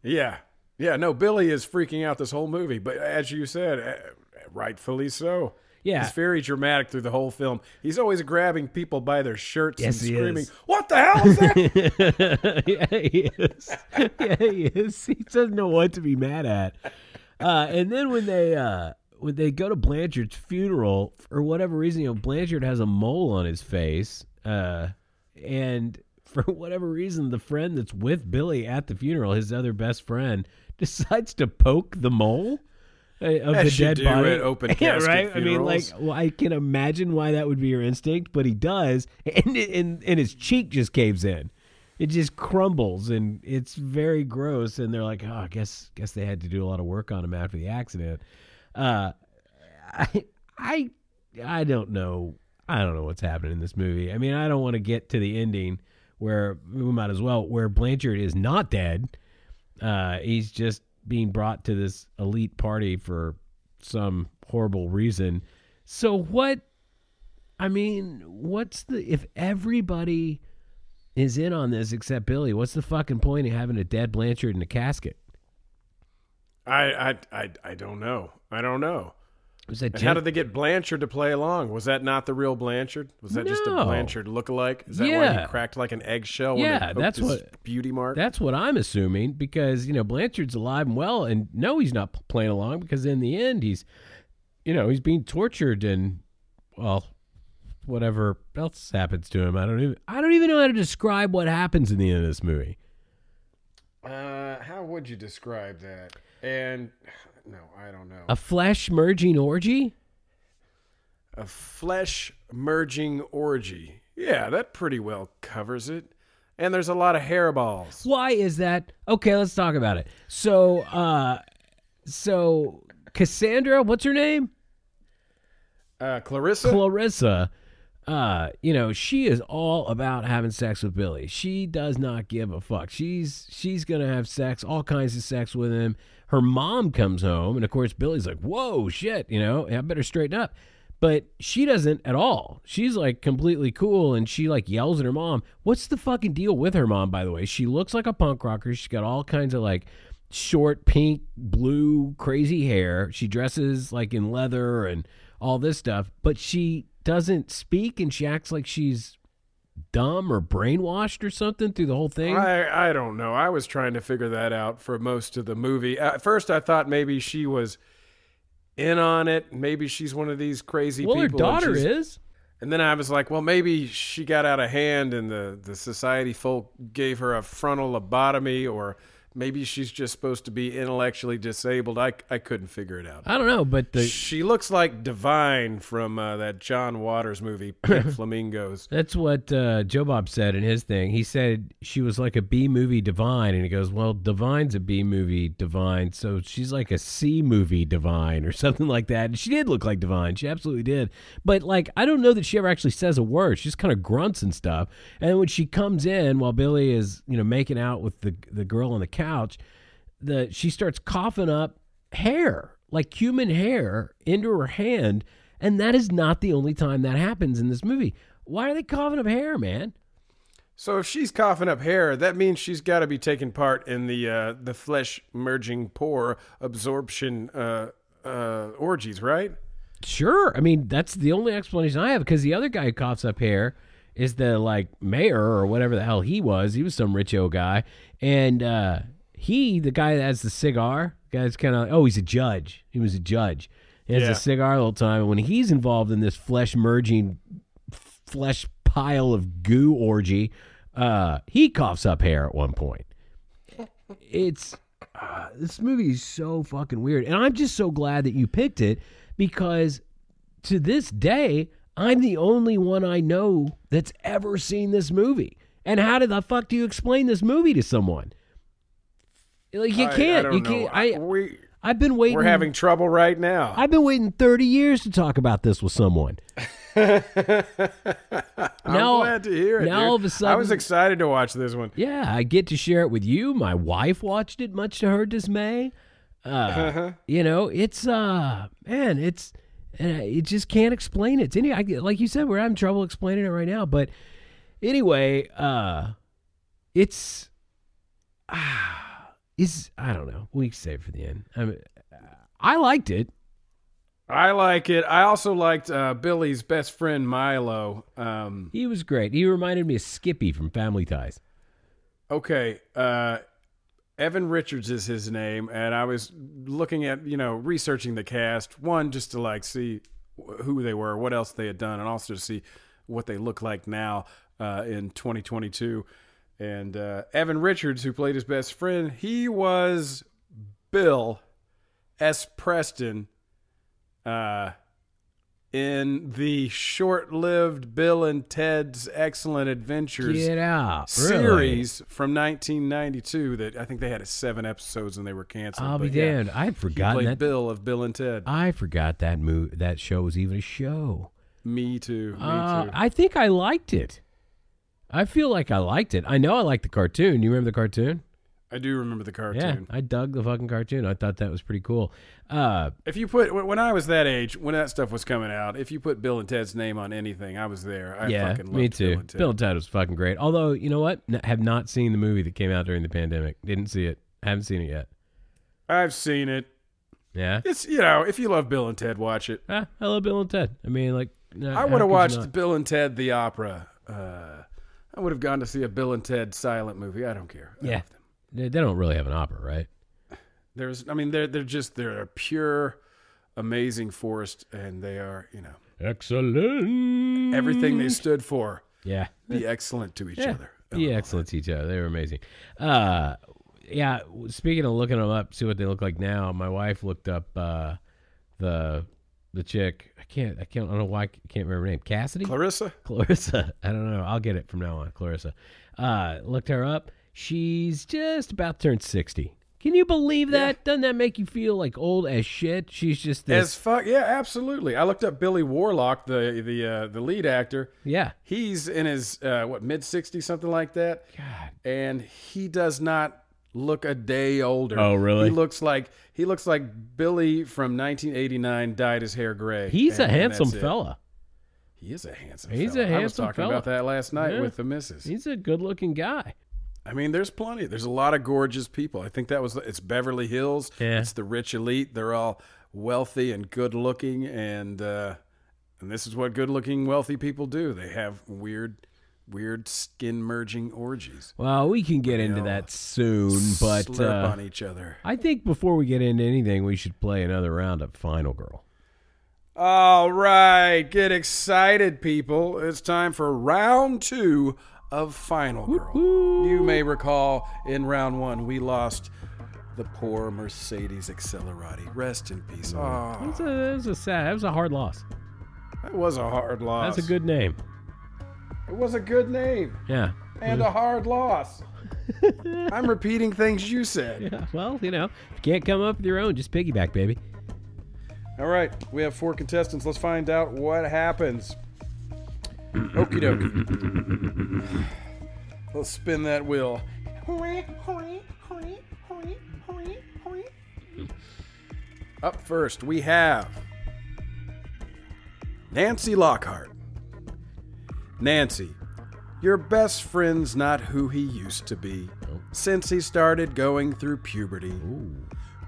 Yeah, yeah. No, Billy is freaking out this whole movie, but as you said, uh, rightfully so. Yeah. He's very dramatic through the whole film. He's always grabbing people by their shirts Yes, and screaming, is. "What the hell is that?" yeah, he is. Yeah, he is. He doesn't know what to be mad at. Uh, and then when they uh, when they go to Blanchard's funeral, for whatever reason, you know, Blanchard has a mole on his face, uh, and for whatever reason, the friend that's with Billy at the funeral, his other best friend, decides to poke the mole. Of the dead body, open yeah, right. I mean, like, well, I can imagine why that would be your instinct, but he does, and and, and his cheek just caves in. It just crumbles, and it's very gross. And they're like, "Oh, I guess guess they had to do a lot of work on him after the accident." Uh, I I I don't know. I don't know what's happening in this movie. I mean, I don't want to get to the ending where we might as well where Blanchard is not dead. Uh, he's just being brought to this elite party for some horrible reason. So what? I mean, what's the if everybody is in on this except Billy? What's the fucking point of having a dead Blanchard in a casket? I, I, I, I don't know. I don't know. Was that And Jen- how did they get Blanchard to play along? Was that not the real Blanchard? Was that just a No. Blanchard lookalike? Is that why he cracked like an eggshell? when Yeah, they that's his what- beauty mark. That's what I'm assuming because you know Blanchard's alive and well, and no, he's not playing along because in the end he's, you know, he's being tortured and, well, whatever else happens to him. I don't even I don't even know how to describe what happens in the end of this movie. Uh, how would you describe that? And no, I don't know. A flesh merging orgy. A flesh merging orgy. Yeah, that pretty well covers it. And there's a lot of hairballs. Why is that? Okay, let's talk about it. So, uh, so Cassandra, what's her name? Uh, Clarissa. Clarissa, uh, you know, she is all about having sex with Billy. She does not give a fuck. She's she's gonna have sex, all kinds of sex with him. Her mom comes home, and of course Billy's like, "Whoa, shit," you know, I better straighten up. But she doesn't at all. She's like completely cool, and she like yells at her mom. What's the fucking deal with her mom? By the way, she looks like a punk rocker. She's got all kinds of like short pink, blue, crazy hair. She dresses like in leather and all this stuff, but she doesn't speak and she acts like she's dumb or brainwashed or something through the whole thing. I I don't know. I was trying to figure that out for most of the movie. At first, I thought maybe she was in on it. Maybe she's one of these crazy well, her people. and daughter she's- is. And then I was like, well, maybe she got out of hand and the, the society folk gave her a frontal lobotomy, or maybe she's just supposed to be intellectually disabled. I, I couldn't figure it out. I don't know, but the she looks like Divine from uh, that John Waters movie, Pink Flamingos. That's what uh, Joe Bob said in his thing. He said she was like a B movie divine, and he goes, "Well, Divine's a B movie divine, so she's like a C movie divine or something like that." And she did look like Divine. She absolutely did. But like, I don't know that she ever actually says a word. She just kind of grunts and stuff. And when she comes in while Billy is, you know, making out with the the girl on the couch, the she starts coughing up hair, like human hair, into her hand, and that is not the only time that happens in this movie. Why are they coughing up hair, man? So if she's coughing up hair, that means she's got to be taking part in the uh, the flesh merging pore absorption uh, uh, orgies, right? Sure. I mean, that's the only explanation I have because the other guy who coughs up hair is the like mayor or whatever the hell he was. He was some rich old guy. And uh, he, the guy that has the cigar, guy's kind of oh, he's a judge. He was a judge. He has Yeah. a cigar all the whole time. And when he's involved in this flesh merging, flesh pile of goo orgy, uh, he coughs up hair at one point. It's uh, this movie is so fucking weird, and I'm just so glad that you picked it because to this day, I'm the only one I know that's ever seen this movie. And how did the fuck do you explain this movie to someone? Like you I- I can't. don't you know. can't. I, we I've been waiting. we're having trouble right now. I've been waiting 30 years to talk about this with someone. I'm now- glad to hear it. now dude. all of a sudden, I was excited to watch this one. Yeah, I get to share it with you. My wife watched it, much to her dismay. Uh, you know, it's uh, man, it's uh, you just can't explain it. It's any, I, like you said, we're having trouble explaining it right now. But anyway, uh, it's ah, is I don't know. We can save for the end. I, mean, I liked it. I like it. I also liked uh, Billy's best friend Milo. Um, He was great. He reminded me of Skippy from Family Ties. okay, uh, Evan Richards is his name, and I was looking at you know researching the cast. One just to like see who they were, what else they had done, and also to see what they look like now uh, in 2022. And uh, Evan Richards, who played his best friend, he was Bill S. Preston uh, in the short-lived Bill and Ted's Excellent Adventures Get out, really? series from 1992 that I think they had seven episodes and they were canceled. I'll be yeah, damned. I had forgotten that. Bill of Bill and Ted. I forgot that mo- that show was even a show. me too. Me Uh, too. I think I liked it. I feel like I liked it. I know I liked the cartoon. You remember the cartoon? I do remember the cartoon. Yeah. I dug the fucking cartoon. I thought that was pretty cool. Uh, If you put when I was that age, when that stuff was coming out, if you put Bill and Ted's name on anything, I was there. I yeah, fucking loved me too. Bill and Ted. Bill and Ted was fucking great. Although, you know what? N- have not seen the movie that came out during the pandemic. Didn't see it. Haven't seen it yet. I've seen it. Yeah. It's you know, if you love Bill and Ted, watch it. Ah, I love Bill and Ted. I mean, like, I would have watched? Bill and Ted the opera. Uh, I would have gone to see a Bill and Ted silent movie. I don't care. I Yeah. love them. They, they don't really have an opera, right? There's, I mean, they're they're just they're a pure, amazing forest, and they are you know Excellent. everything they stood for. Yeah. Be excellent to each Yeah. other. Be excellent to each other. They were amazing. Uh, yeah. Speaking of looking them up, see what they look like now. My wife looked up uh, the the chick. I can't. I can't. I don't know why. I can't remember her name. Cassidy. Clarissa. Clarissa. I don't know. I'll get it from now on. Clarissa. Uh, looked her up. She's just about turned sixty. Can you believe that? Doesn't that make you feel like old as shit? She's just this. As fuck, yeah, absolutely. I looked up Billy Warlock, the the uh, the lead actor. yeah. He's in his uh, what mid sixties, something like that. God. and he does not look a day older. Oh, really? He looks like he looks like Billy from 1989 dyed his hair gray. He's a and- and handsome fella. He is a handsome. He's fella. a I was handsome talking fella. about that last night Yeah. with the missus. He's a good-looking guy. I mean, there's plenty. There's a lot of gorgeous people. I think that was it's Beverly Hills. Yeah. It's the rich elite. They're all wealthy and good looking, and uh, and this is what good looking wealthy people do. They have weird, weird skin merging orgies. Well, we can get into all that soon, but slurp uh, on each other. I think before we get into anything, we should play another round of Final Girl. All right, get excited, people. It's time for round two of Final Girl. You may recall in round one, we lost the poor Mercedes Accelerati. Rest in peace. That Oh, was a, that was a sad. That was a hard loss. that was a hard loss. That's a good name. It was a good name Yeah. and a hard loss. I'm repeating things you said. Yeah. Well, you know, if you can't come up with your own, just piggyback, baby. All right, we have four contestants. Let's find out what happens. Okie dokie. Let's spin that wheel. Up first, we have Nancy Lockhart. Nancy, your best friend's not who he used to be oh. since he started going through puberty.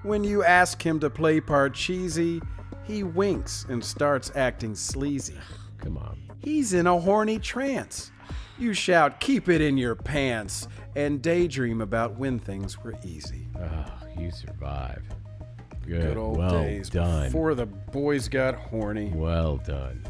When you ask him to play part cheesy, he winks and starts acting sleazy. Come on. He's in a horny trance. You shout, keep it in your pants, and daydream about when things were easy. Oh, you survived. Good. Good old well days done. before the boys got horny. Well done.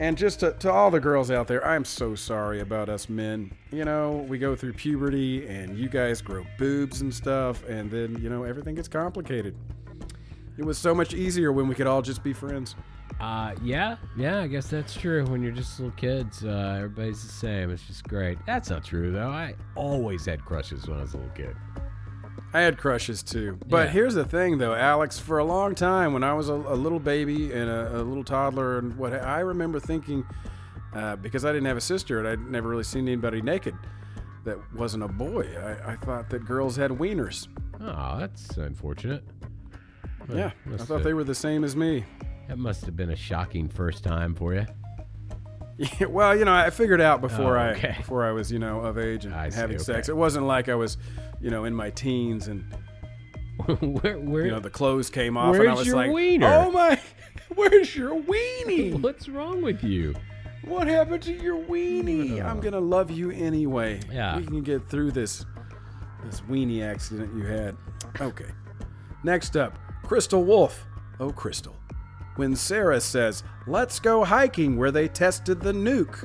And just to, to all the girls out there, I'm so sorry about us men. You know, we go through puberty and you guys grow boobs and stuff, and then, you know, everything gets complicated. It was so much easier when we could all just be friends. Uh, yeah, yeah, I guess that's true. When you're just little kids, uh, everybody's the same. It's just great. That's not true, though. I always had crushes when I was a little kid. I had crushes too. But Yeah. here's the thing, though, Alex. For a long time, when I was a, a little baby and a, a little toddler, and what I remember thinking, uh, because I didn't have a sister and I'd never really seen anybody naked that wasn't a boy. I, I thought that girls had wieners. Oh, that's unfortunate. Well, Yeah, I thought have- they were the same as me. That must have been a shocking first time for you. Yeah, well, you know, I figured out before Oh, I before I was, you know, of age and I see, having sex. It wasn't like I was, you know, in my teens and where, where, you know the clothes came off and I was your like, wiener? "Oh my, where's your weenie? what's wrong with you? What happened to your weenie? I'm oh. gonna love you anyway. Yeah. we can get through this this weenie accident you had. Okay. Next up, Crystal Wolf. Oh, Crystal. When Sarah says, "Let's go hiking where they tested the nuke,"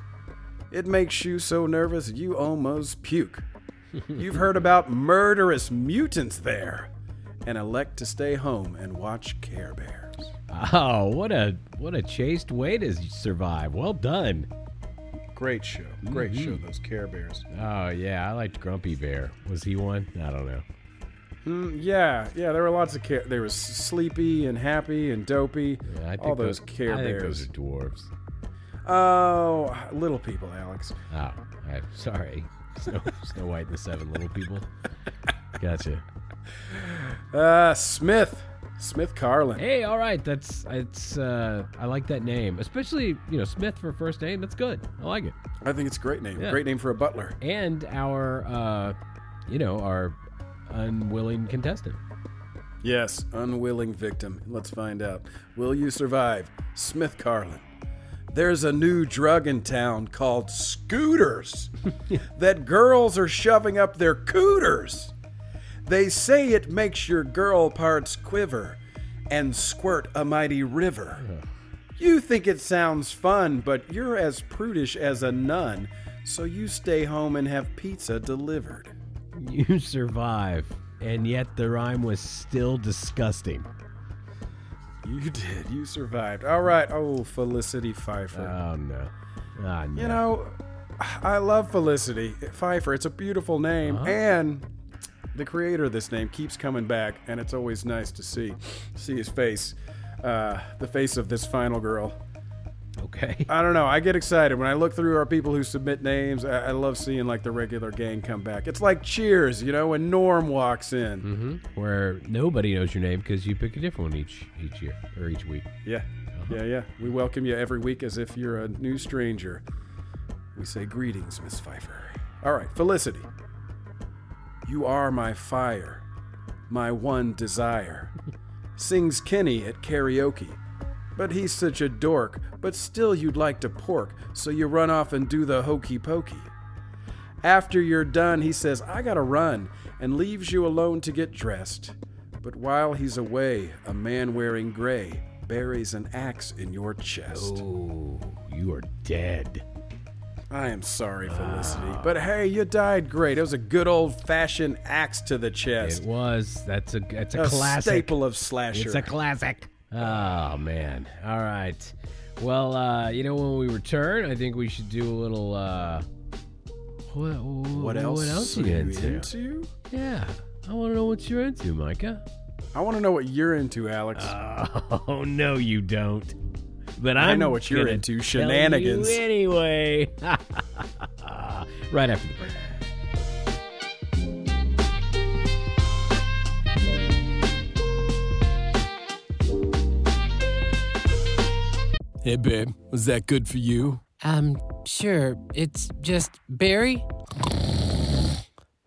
it makes you so nervous you almost puke. You've heard about murderous mutants there, and elect to stay home and watch Care Bears. Oh, what a what a chaste way to survive. Well done. Great show. Great show, mm-hmm. those Care Bears. Oh yeah, I liked Grumpy Bear. Was he one? I don't know. Mm, yeah, yeah, there were lots of care. There was Sleepy and Happy and Dopey. Yeah, I think all those those, Care I think Bears. those are dwarves. Oh, little people, Alex. Oh, I'm sorry. Snow, Snow White and the Seven Little People. Gotcha. Uh, Smith. Smith Carlin. Hey, all right. That's it's. Uh, I like that name, especially you know Smith for first name. That's good. I like it. I think it's a great name. Yeah. Great name for a butler. And our, uh, you know, our unwilling contestant. Yes, unwilling victim. Let's find out. Will you survive? Smith Carlin. There's a new drug in town called scooters that girls are shoving up their cooters. They say it makes your girl parts quiver and squirt a mighty river. You think it sounds fun, but you're as prudish as a nun, so you stay home and have pizza delivered. You survive, and yet the rhyme was still disgusting. You did. You survived. All right. Oh, Felicity Pfeiffer. Oh no. Ah, no. you know, I love Felicity Pfeiffer. It's a beautiful name, and the creator of this name keeps coming back, and it's always nice to see see his face, uh, the face of this final girl. Okay. I don't know. I get excited when I look through our people who submit names. I, I love seeing like the regular gang come back. It's like Cheers, you know, when Norm walks in. hmm Where nobody knows your name because you pick a different one each each year or each week. Yeah, yeah, yeah. We welcome you every week as if you're a new stranger. We say greetings, Miss Pfeiffer. All right, Felicity. You are my fire, my one desire. Sings Kenny at karaoke. But he's such a dork, but still you'd like to pork, so you run off and do the hokey pokey. After you're done, he says, I gotta run, and leaves you alone to get dressed. But while he's away, a man wearing gray buries an axe in your chest. Oh, you are dead. I am sorry, Felicity, ah. but hey, you died great. It was a good old fashioned axe to the chest. It was. That's a. That's a, a classic. staple of slasher. It's a classic. Oh man. All right. Well, uh, you know, when we return, I think we should do a little. Uh, what, what else? What else are you into? into? Yeah, I want to know what you're into, Micah. I want to know what you're into, Alex. Oh no, you don't. But I I'm know what you're into, shenanigans. You anyway. right after the break. Hey, babe, was that good for you? Um, sure. It's just Barry.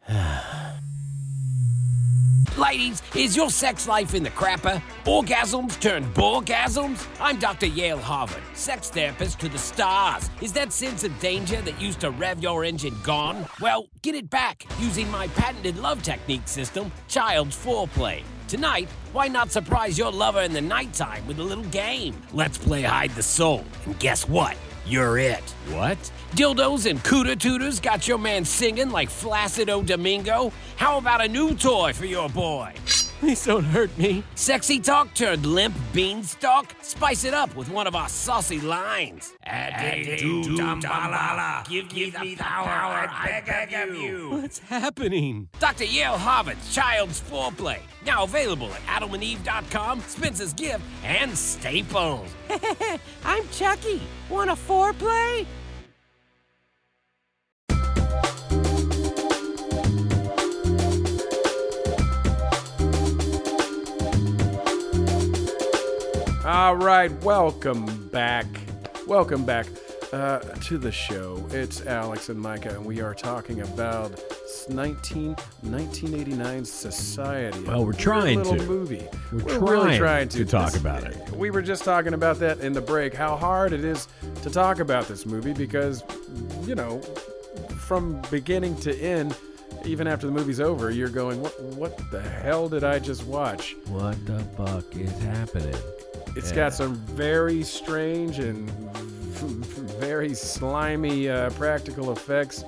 Ladies, is your sex life in the crapper? Orgasms turned borgasms? I'm Dr. Yale Harvard, sex therapist to the stars. Is that sense of danger that used to rev your engine gone? Well, get it back using my patented love technique system, Child's Foreplay. Tonight, why not surprise your lover in the nighttime with a little game? Let's play hide the soul, and guess what? You're it. What? Dildos and cooter tooters got your man singing like Flacido Domingo? How about a new toy for your boy? Please don't hurt me. Sexy talk turned limp beanstalk? Spice it up with one of our saucy lines. Addicted to Damballa. Give me the power, I beg of you. What's happening? Dr. Yale Harvard's Child's Foreplay. Now available at adamandeve.com, Spencer's Gift, and Staples. I'm Chucky. Want a foreplay? All right, welcome back. Welcome back uh, to the show. It's Alex and Micah, and we are talking about 19, 1989 Society. Well, we're trying little to. movie. We're really trying trying to, to talk This- about it. We were just talking about that in the break. How hard it is to talk about this movie because, you know, from beginning to end, even after the movie's over, you're going, "What? What the hell did I just watch?" What the fuck is happening? It's Yeah. got some very strange and very slimy uh, practical effects,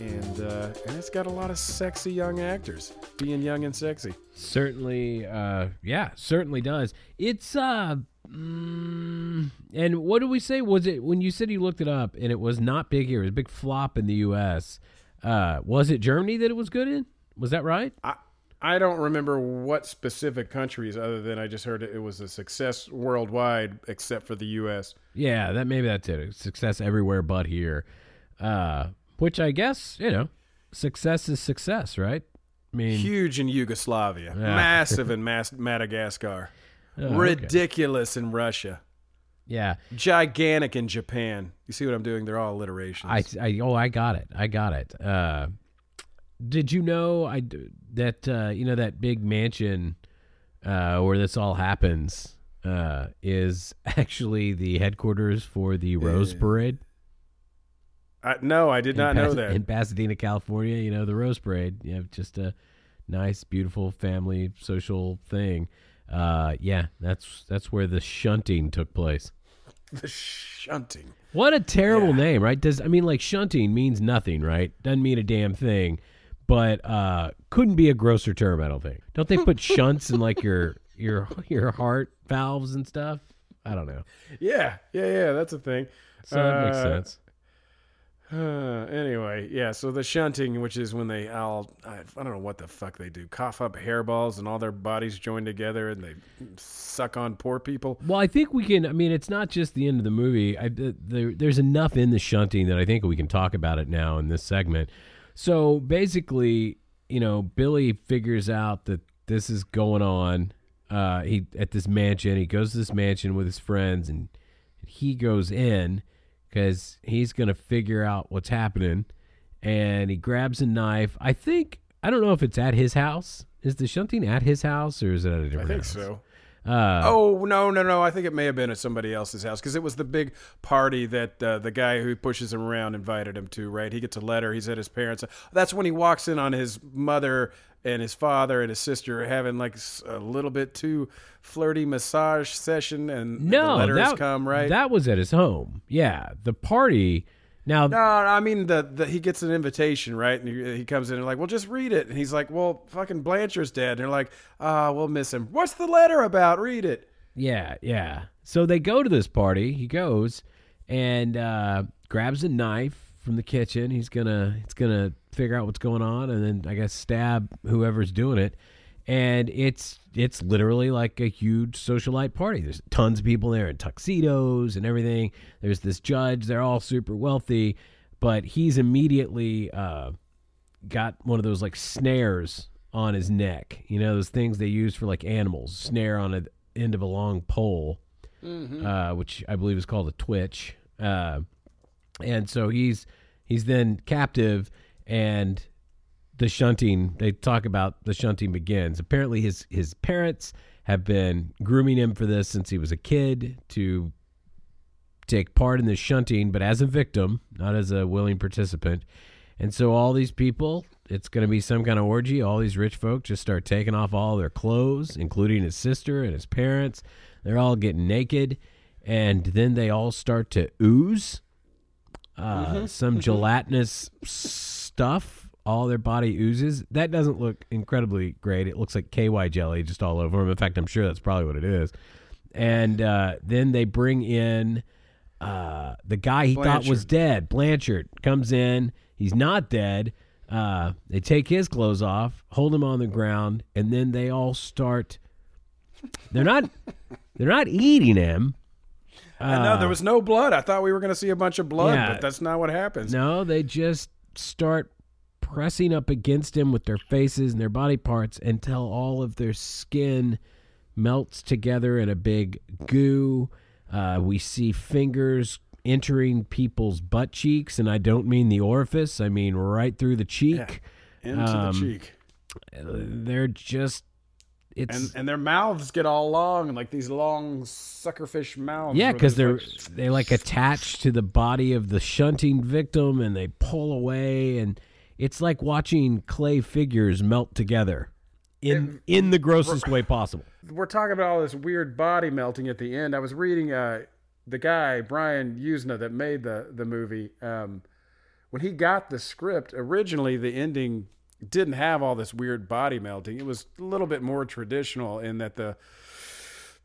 and uh, and it's got a lot of sexy young actors being young and sexy. Certainly, uh, yeah, certainly does. It's uh, mm, and what did we say? Was it when you said you looked it up and it was not big here? It was a big flop in the U.S. Uh, was it Germany that it was good in? Was that right? I I don't remember what specific countries, other than I just heard it, it was a success worldwide, except for the U.S. Yeah, that maybe that's it. Success everywhere but here. Uh, which I guess you know, success is success, right? I mean, Huge in Yugoslavia, Yeah. massive in Mas- Madagascar, oh, okay. ridiculous in Russia, yeah. gigantic in Japan. You see what I'm doing? They're all alliterations. I, I oh I got it I got it. Uh, did you know I that uh, you know that big mansion uh, where this all happens, uh, is actually the headquarters for the Rose Parade. I, no, I did in not know that. in Pasadena, California. You know the Rose Parade. You have just a nice, beautiful family social thing. Uh, yeah, that's that's where the shunting took place. the shunting. What a terrible name, right? Does I mean like shunting means nothing, right? Doesn't mean a damn thing, but uh, couldn't be a grosser term. I don't think. Don't they put shunts in like your your your heart valves and stuff? I don't know. Yeah, yeah, yeah. That's a thing. So that makes Uh, sense. Uh, anyway, yeah. So the shunting, which is when they all, I, I don't know what the fuck they do, cough up hairballs and all their bodies join together and they suck on poor people. Well, I think we can. I mean, it's not just the end of the movie. I, th- there, there's enough in the shunting that I think we can talk about it now in this segment. So basically, you know, Billy figures out that this is going on. Uh, he at this mansion. He goes to this mansion with his friends, and he goes in because he's gonna figure out what's happening. And he grabs a knife. I think I don't know if it's at his house. Is the shunting at his house or is it at a different I think house? so. Uh, Oh no, no, no! I think it may have been at somebody else's house because it was the big party that uh, the guy who pushes him around invited him to. Right? He gets a letter. He's at his parents. That's when he walks in on his mother and his father and his sister having like a little bit too flirty massage session, and No, the letters that, come right. That was at his home. Yeah, the party. Now, No, I mean the, the he gets an invitation, right? And he, he comes in and like, well, just read it. And he's like, well, fucking Blanchard's dead. And they're like, ah, we'll miss him. What's the letter about? Read it. yeah, yeah. So they go to this party. He goes and uh, grabs a knife from the kitchen. He's gonna he's gonna figure out what's going on, and then I guess stab whoever's doing it. And it's it's literally like a huge socialite party. There's tons of people there in tuxedos and everything. There's this judge. They're all super wealthy, but he's immediately. Uh, got one of those like snares on his neck. You know, those things they use for like animals. Snare on the end of a long pole, uh, which I believe is called a twitch. Uh, and so he's he's then captive, and the shunting. They talk about the shunting begins. Apparently, his his parents have been grooming him for this since he was a kid to take part in the shunting, but as a victim, not as a willing participant. And so all these people, it's going to be some kind of orgy. All these rich folk just start taking off all their clothes, including his sister and his parents. They're all getting naked, and then they all start to ooze uh, some gelatinous stuff. All their body oozes. That doesn't look incredibly great. It looks like KY jelly just all over them. In fact, I'm sure that's probably what it is. And uh, then they bring in uh, the guy he thought was dead. Blanchard comes in. He's not dead. Uh, they take his clothes off, hold him on the ground, and then they all start. They're not. They're not eating him. I know there was no blood. I thought we were going to see a bunch of blood, Yeah. but that's not what happens. No, they just start pressing up against him with their faces and their body parts until all of their skin melts together in a big goo. Uh, we see fingers entering people's butt cheeks, and I don't mean the orifice, I mean right through the cheek. Into Um, the cheek. They're just. It's And and their mouths get all long, like these long suckerfish mouths. Yeah, because they're like- they like attach to the body of the shunting victim, and they pull away, and it's like watching clay figures melt together in in the grossest way possible. we're talking about all this weird body melting at the end. I was reading uh, the guy Brian Yuzna that made the the movie. Um, when he got the script, originally the ending didn't have all this weird body melting. It was a little bit more traditional in that the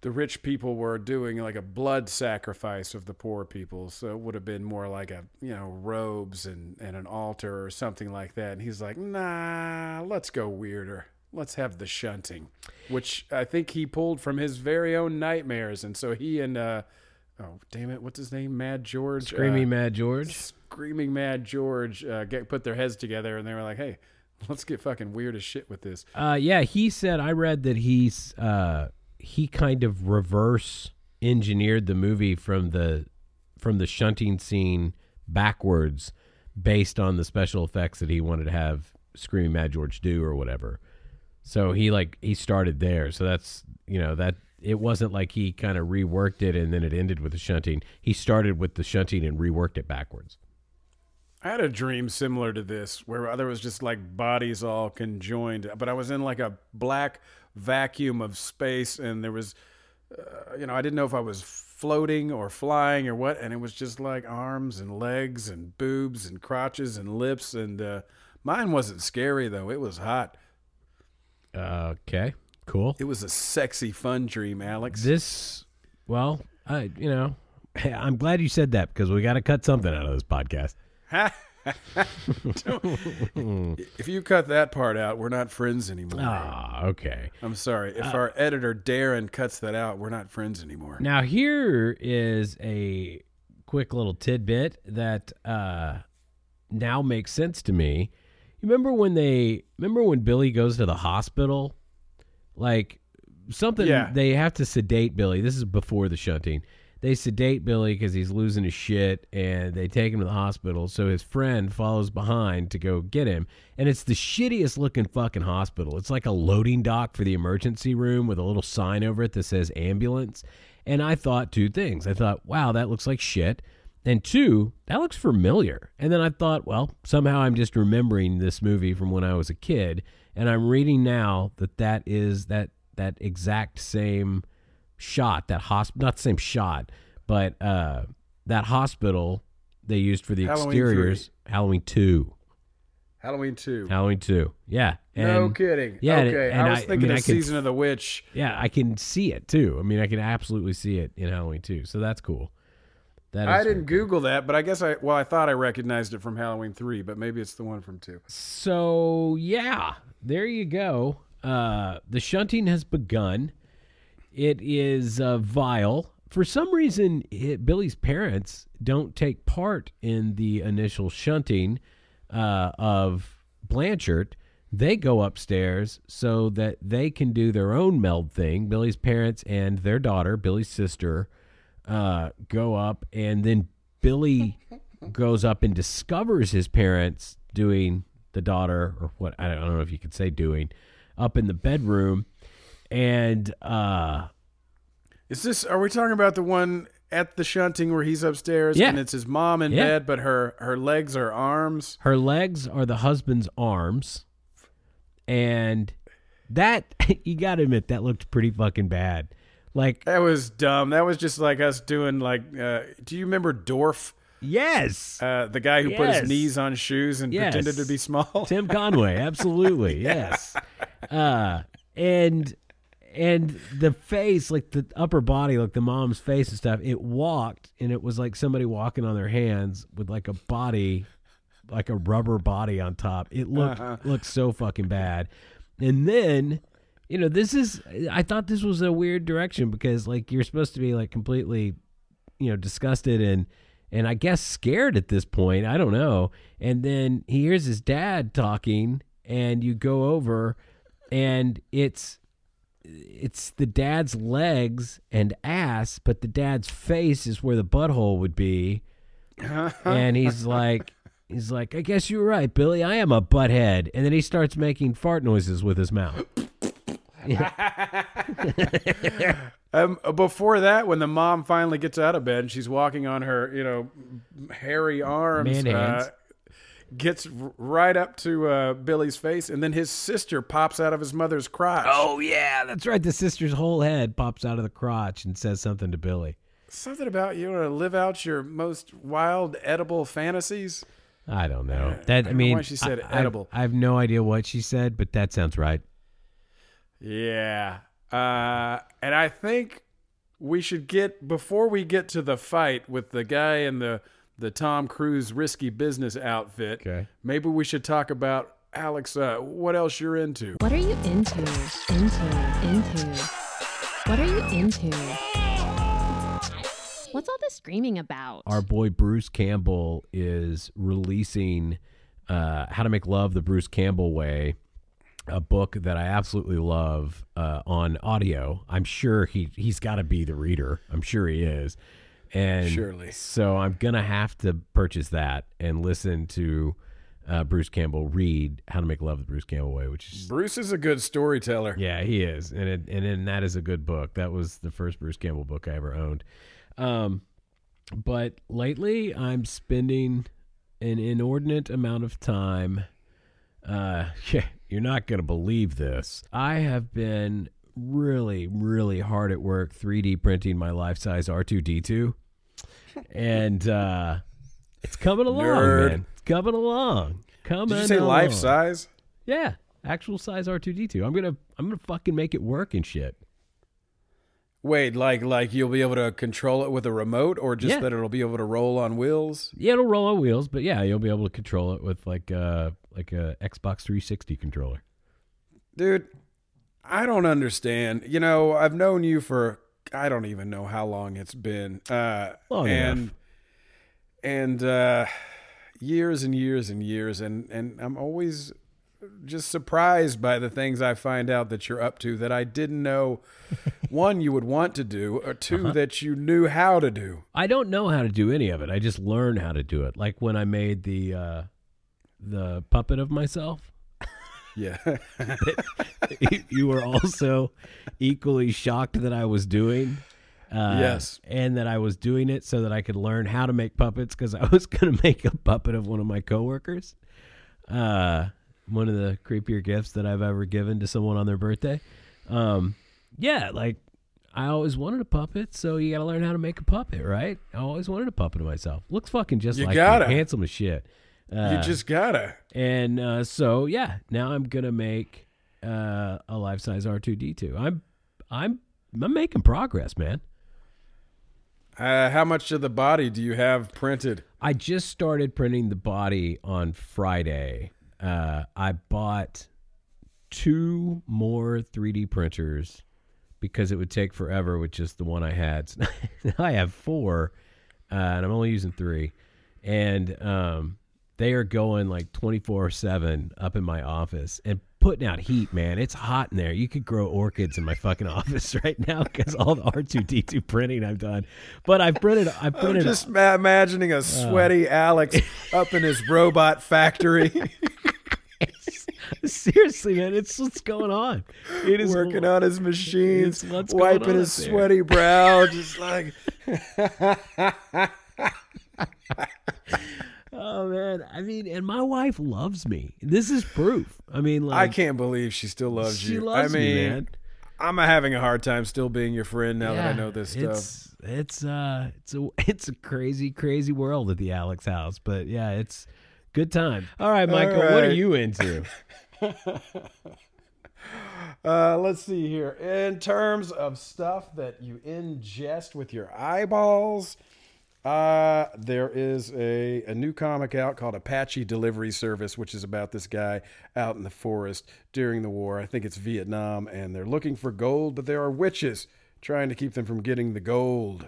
the rich people were doing like a blood sacrifice of the poor people. So it would have been more like a, you know, robes and, and an altar or something like that. And he's like, nah, let's go weirder. Let's have the shunting, which I think he pulled from his very own nightmares. And so he and, uh, oh, damn it, what's his name? Mad George? Screaming uh, Mad George. Screaming Mad George uh, get, put their heads together and they were like, hey, let's get fucking weird as shit with this. Uh, yeah, he said I read that he's uh, he kind of reverse engineered the movie from the from the shunting scene backwards, based on the special effects that he wanted to have Screaming Mad George do or whatever. So he like he started there. So that's you know that it wasn't like he kind of reworked it and then it ended with the shunting. He started with the shunting and reworked it backwards. I had a dream similar to this where there was just like bodies all conjoined, but I was in like a black vacuum of space and there was, uh, you know, I didn't know if I was floating or flying or what, and it was just like arms and legs and boobs and crotches and lips. And uh, mine wasn't scary though, it was hot. Okay, cool. It was a sexy, fun dream, Alex. This, well, I you know, I'm glad you said that because we got to cut something out of this podcast. if you cut that part out, we're not friends anymore. Ah, okay. I'm sorry. If our editor Darren cuts that out, we're not friends anymore. Now here is a quick little tidbit that uh, now makes sense to me. You remember when they remember when Billy goes to the hospital, like something Yeah. they have to sedate Billy. This is before the shunting. They sedate Billy because he's losing his shit, and they take him to the hospital. So his friend follows behind to go get him, and it's the shittiest looking fucking hospital. It's like a loading dock for the emergency room with a little sign over it that says ambulance. And I thought two things. I thought, wow, that looks like shit. And two, that looks familiar. And then I thought, well, somehow I'm just remembering this movie from when I was a kid, and I'm reading now that that is that that exact same shot, that hospital, not the same shot, but uh, that hospital they used for the Halloween exteriors. Halloween two, Halloween 2. Halloween two, yeah. no kidding. yeah, okay. and I was I- I thinking mean, of can- Season of the Witch. Yeah, I can see it too. I mean, I can absolutely see it in Halloween two. So that's cool. That I didn't Google that, but I guess I well, I thought I recognized it from Halloween 3, but maybe it's the one from 2. So yeah, there you go. Uh, the shunting has begun. It is uh, vile. For some reason, it, Billy's parents don't take part in the initial shunting uh, of Blanchard. They go upstairs so that they can do their own meld thing. Billy's parents and their daughter, Billy's sister, uh, go up, and then Billy goes up and discovers his parents doing the daughter, or what I don't know if you could say doing, up in the bedroom, and uh, Is this are we talking about the one at the shunting where he's upstairs Yeah. and it's his mom in Yeah. bed but her her legs are arms? her legs are the husband's arms, and that you got to admit that looked pretty fucking bad. Like That was dumb. That was just like us doing like uh, do you remember Dorf? yes, Uh, the guy who put his knees on shoes and Yes. pretended to be small. Tim Conway, absolutely, yes. Uh, and and the face, like the upper body, like the mom's face and stuff, it walked, and it was like somebody walking on their hands with like a body, like a rubber body on top. It looked uh-huh. looked so fucking bad. And then, you know, this is I thought this was a weird direction because like you're supposed to be like completely you know disgusted and and I guess scared at this point. I don't know. And then he hears his dad talking, and you go over, and it's it's the dad's legs and ass, but the dad's face is where the butthole would be. and he's like, he's like, I guess you're right, Billy. I am a butthead. And then he starts making fart noises with his mouth. Um, before that, when the mom finally gets out of bed and she's walking on her, you know, hairy arms, Man hands. uh, gets right up to uh, Billy's face, and then his sister pops out of his mother's crotch. Oh yeah, that's right. The sister's whole head pops out of the crotch and says something to Billy. Something about you want to live out your most wild edible fantasies. I don't know. That I I, mean, why she said I- I- edible. I have no idea what she said, but that sounds right. Yeah. Uh, and I think we should get before we get to the fight with the guy in the the Tom Cruise risky business outfit. Okay. Maybe we should talk about Alex. Uh, what else you're into? What are you into? Into, into. What are you into? What's all this screaming about? Our boy Bruce Campbell is releasing uh, "How to Make Love the Bruce Campbell Way," a book that I absolutely love uh, on audio. I'm sure he he's got to be the reader. I'm sure he is, and Surely. So I'm gonna have to purchase that and listen to uh, Bruce Campbell read How to Make Love the Bruce Campbell Way, which is Bruce is a good storyteller. yeah, he is, and it, and and that is a good book. That was the first Bruce Campbell book I ever owned. Um, but lately, I'm spending an inordinate amount of time. Uh, yeah, you're not gonna believe this. I have been really, really hard at work 3D printing my life size R2D2, and uh, it's coming along, Nerd. man. It's coming along. Coming. Did you say life size? Yeah, actual size R2D2. I'm gonna I'm gonna fucking make it work and shit. Wait, like like you'll be able to control it with a remote, or just Yeah. that it'll be able to roll on wheels? Yeah, it'll roll on wheels, but yeah, you'll be able to control it with like uh like a Xbox 360 controller. Dude, I don't understand. You know, I've known you for I don't even know how long it's been. Uh Long and enough. and uh years and years and years and and I'm always just surprised by the things I find out that you're up to that I didn't know one you would want to do or 2 Uh-huh. that you knew how to do. I don't know how to do any of it. I just learned how to do it. Like when I made the uh the puppet of myself. Yeah. you- were also equally shocked that I was doing. Uh, Yes. and that I was doing it so that I could learn how to make puppets because I was going to make a puppet of one of my coworkers. Uh, one of the creepier gifts that I've ever given to someone on their birthday. Um, yeah, like I always wanted a puppet, so you got to learn how to make a puppet, right? I always wanted a puppet of myself. Looks fucking just You like gotta. me, handsome as shit. Uh, you just gotta. and uh, so yeah, now I'm gonna make uh, a life size R2D2. I'm I'm I'm making progress, man. Uh, how much of the body do you have printed? I just started printing the body on Friday. Uh, I bought two more 3D printers because it would take forever with just the one I had. So I have four, uh, and I'm only using three, and um, they are going like 24 seven up in my office and putting out heat. Man, it's hot in there. You could grow orchids in my fucking office right now because all the R2D2 printing I've done. But I've printed. I I'm just ma- imagining a uh. sweaty Alex up in his robot factory, Seriously, man, it's what's going on. It is working on his machines, It's what's going wiping his there. sweaty brow, just like Oh man, I mean, and my wife loves me. This is proof. I mean, like I can't believe she still loves She you. loves I mean, me, man. I'm having a hard time still being your friend now that I know this stuff. It's it's uh it's a it's a crazy crazy world at the Alex house, but yeah, it's good time. All right, Michael, what are you into? Uh, let's see here. In terms of stuff that you ingest with your eyeballs, uh, there is a, a new comic out called Apache Delivery Service, which is about this guy out in the forest during the war. I think it's Vietnam, and they're looking for gold, but there are witches trying to keep them from getting the gold.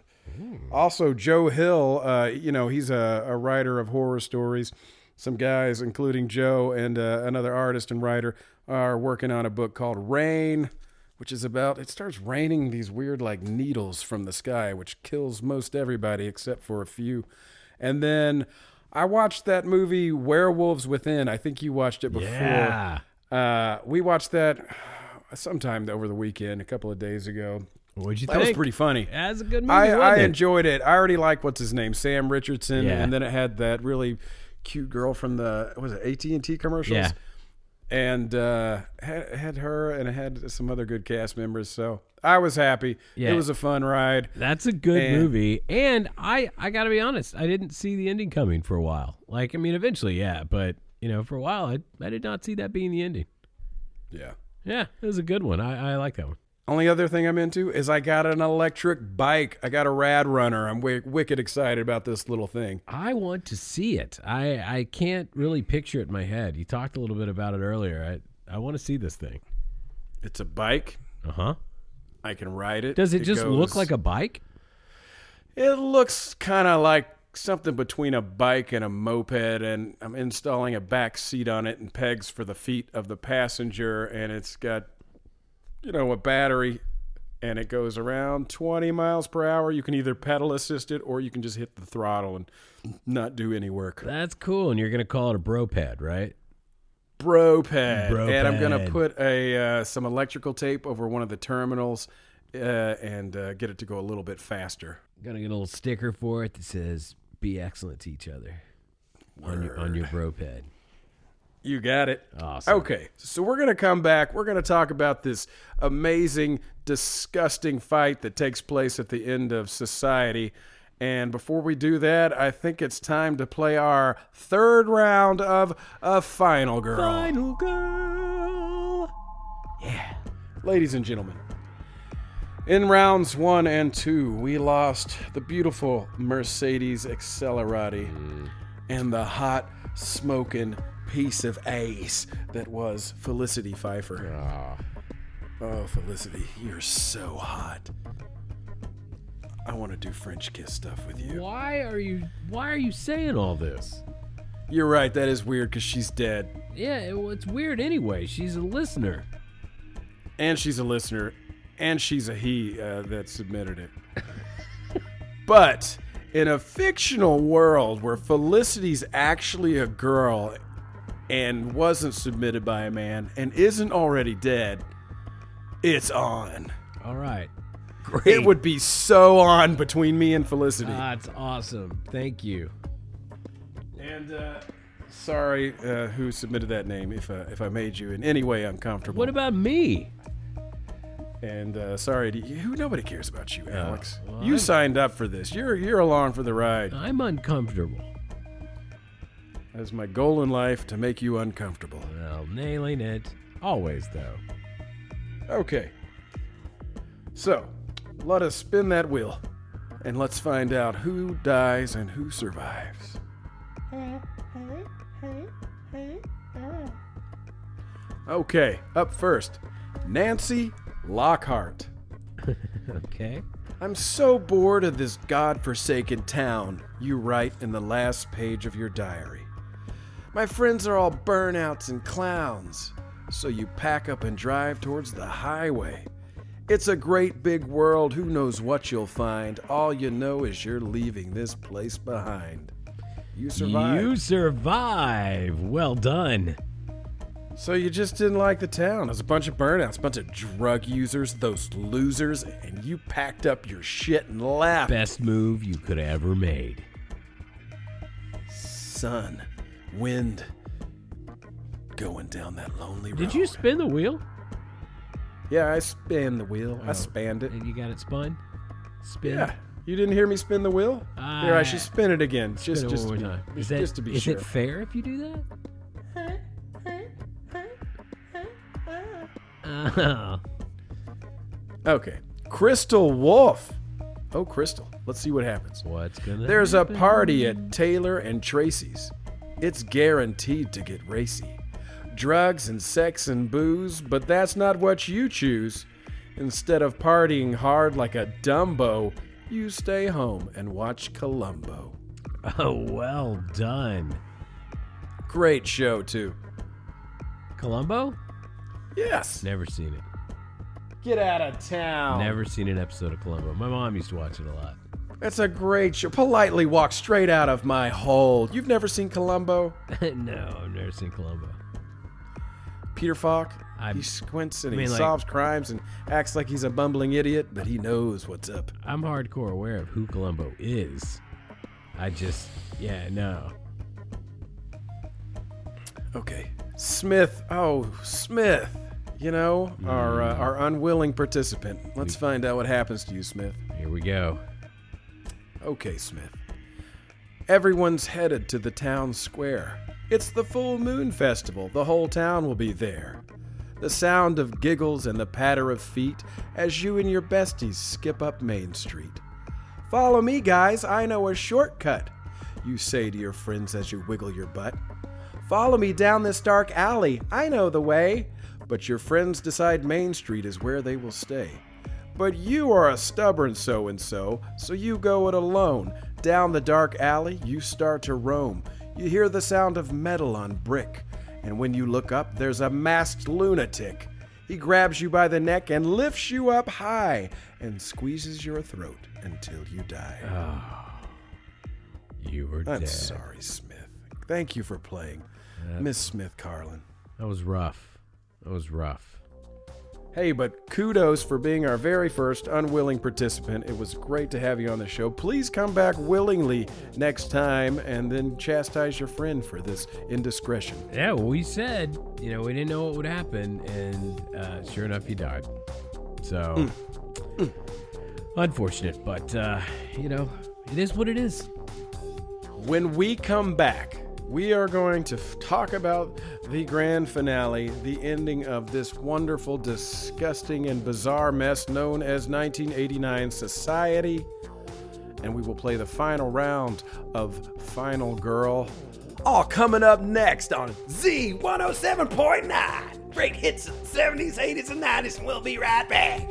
Also, Joe Hill, uh, you know, he's a, a writer of horror stories. Some guys, including Joe and uh, another artist and writer, are working on a book called Rain, which is about it starts raining these weird like needles from the sky, which kills most everybody except for a few. And then I watched that movie Werewolves Within. I think you watched it before. Yeah. Uh, we watched that sometime over the weekend, a couple of days ago. What'd you That think? That was pretty funny. That's a good movie. I, I enjoyed it. I already like what's his name, Sam Richardson, Yeah. and then it had that really cute girl from the was it AT and T commercials, Yeah. And uh, had had her and had some other good cast members. So I was happy. Yeah. It was a fun ride. That's a good And- movie. And I I got to be honest, I didn't see the ending coming for a while. Like I mean eventually, yeah, but you know, for a while I I did not see that being the ending. Yeah. Yeah, it was a good one. I I like that one. Only other thing I'm into is I got an electric bike. I got a RadRunner. I'm wi- wicked excited about this little thing. I want to see it. I I can't really picture it in my head. You talked a little bit about it earlier. I I want to see this thing. It's a bike. Uh-huh. I can ride it. Does it, just look like a bike? It looks kind of like something between a bike and a moped, and I'm installing a back seat on it and pegs for the feet of the passenger, and it's got, you know, a battery and it goes around 20 miles per hour. You can either pedal assist it or you can just hit the throttle and not do any work. That's cool. And you're gonna call it a bro pad, right? Bro pad. Bro and I'm gonna put a uh, some electrical tape over one of the terminals uh, and uh, get it to go a little bit faster. Gonna get a little sticker for it that says "Be excellent to each other" on your on your bro pad. You got it. Awesome. Okay, so we're going to come back. We're going to talk about this amazing, disgusting fight that takes place at the end of society. And before we do that, I think it's time to play our third round of a final girl. Final girl. Yeah. Ladies and gentlemen, in rounds one and two, we lost the beautiful Mercedes Accelerati mm. and the hot, smoking piece of ace that was Felicity Pfeiffer. Oh, Felicity, you're so hot. I want to do French kiss stuff with you. Why are you Why are you saying all this? You're right, that is weird because she's dead. Yeah, it, well, it's weird anyway. She's a listener. and she's a listener, and she's a he uh, that submitted it. but in a fictional world where Felicity's actually a girl and wasn't submitted by a man and isn't already dead, it's on. All right. Great. It would be so on between me and Felicity. That's awesome. Thank you. and uh, sorry, uh, who submitted that name? If uh, if I made you in any way uncomfortable. What about me? And uh, sorry, to you, who nobody cares about you, Alex. well, you I'm- signed up for this. You're you're along for the ride. I'm uncomfortable. That's my goal in life to make you uncomfortable. Well, nailing it. Always though. Okay. So, let us spin that wheel, and let's find out who dies and who survives. Okay, up first, Nancy Lockhart. Okay. I'm so bored of this god-forsaken town, you write in the last page of your diary. My friends are all burnouts and clowns, so you pack up and drive towards the highway. It's a great big world, who knows what you'll find. All you know is you're leaving this place behind. You survived. You survive. Well done. So you just didn't like the town. There's a bunch of burnouts, a bunch of drug users, those losers, and you packed up your shit and left. Best move you could ever made. sun, wind, going down that lonely road. Did you spin the wheel? Yeah, I spin the wheel. I Oh. spanned it. And you got it spun? Spin? Yeah. You didn't hear me spin the wheel? Here, I ah. should spin it again. Spin Just, it just, one to more be, time. Is just, that, just to be is sure. it fair if you do that? Oh. okay. Crystal Wolf. Oh, Crystal. Let's see what happens. What's gonna There's a party at Taylor and Tracy's. It's guaranteed to get racy. Drugs and sex and booze, but that's not what you choose. Instead of partying hard like a Dumbo, you stay home and watch Columbo. Oh, well done. Great show, too. Columbo? Yes. Never seen it. Get out of town. Never seen an episode of Columbo. My mom used to watch it a lot. That's a great show. Politely walk straight out of my hole. You've never seen Columbo? no, I've never seen Columbo. Peter Falk? I'm- he squints and I he like- solves crimes and acts like he's a bumbling idiot, but he knows what's up. I'm hardcore aware of who Columbo is. I just, yeah, no. Okay. Smith. Oh, Smith. You know, our uh, our unwilling participant. Let's find out what happens to you, Smith. Here we go. Okay, Smith. Everyone's headed to the town square. It's the full moon festival. The whole town will be there. The sound of giggles and the patter of feet as you and your besties skip up Main Street. Follow me, guys. I know a shortcut, you say to your friends as you wiggle your butt. Follow me down this dark alley. I know the way. But your friends decide Main Street is where they will stay. But you are a stubborn so and so, so you go it alone. Down the dark alley, you start to roam. You hear the sound of metal on brick, and when you look up, there's a masked lunatic. He grabs you by the neck and lifts you up high and squeezes your throat until you die. Ah, you were I'm dead. sorry, Smith. Thank you for playing. Miss Smith Carlin. That was rough. That was rough. Hey, but kudos for being our very first unwilling participant. It was great to have you on the show. Please come back willingly next time and then chastise your friend for this indiscretion. Yeah, well, we said, you know, we didn't know what would happen, and uh, sure enough, he died. So, unfortunate, but, uh, you know, it is what it is. When we come back, we are going to f- talk about the grand finale, the ending of this wonderful, disgusting, and bizarre mess known as 1989 Society. And we will play the final round of Final Girl. All coming up next on Z107.9. Great hits of the 70s, 80s, and 90s, and we'll be right back.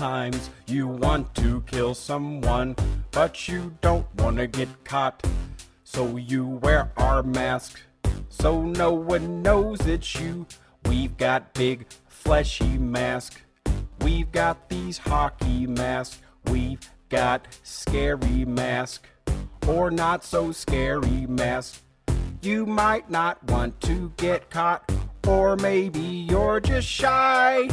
Sometimes you want to kill someone, but you don't want to get caught. So you wear our mask, so no one knows it's you. We've got big fleshy mask. We've got these hockey masks. We've got scary mask, or not so scary mask. You might not want to get caught, or maybe you're just shy.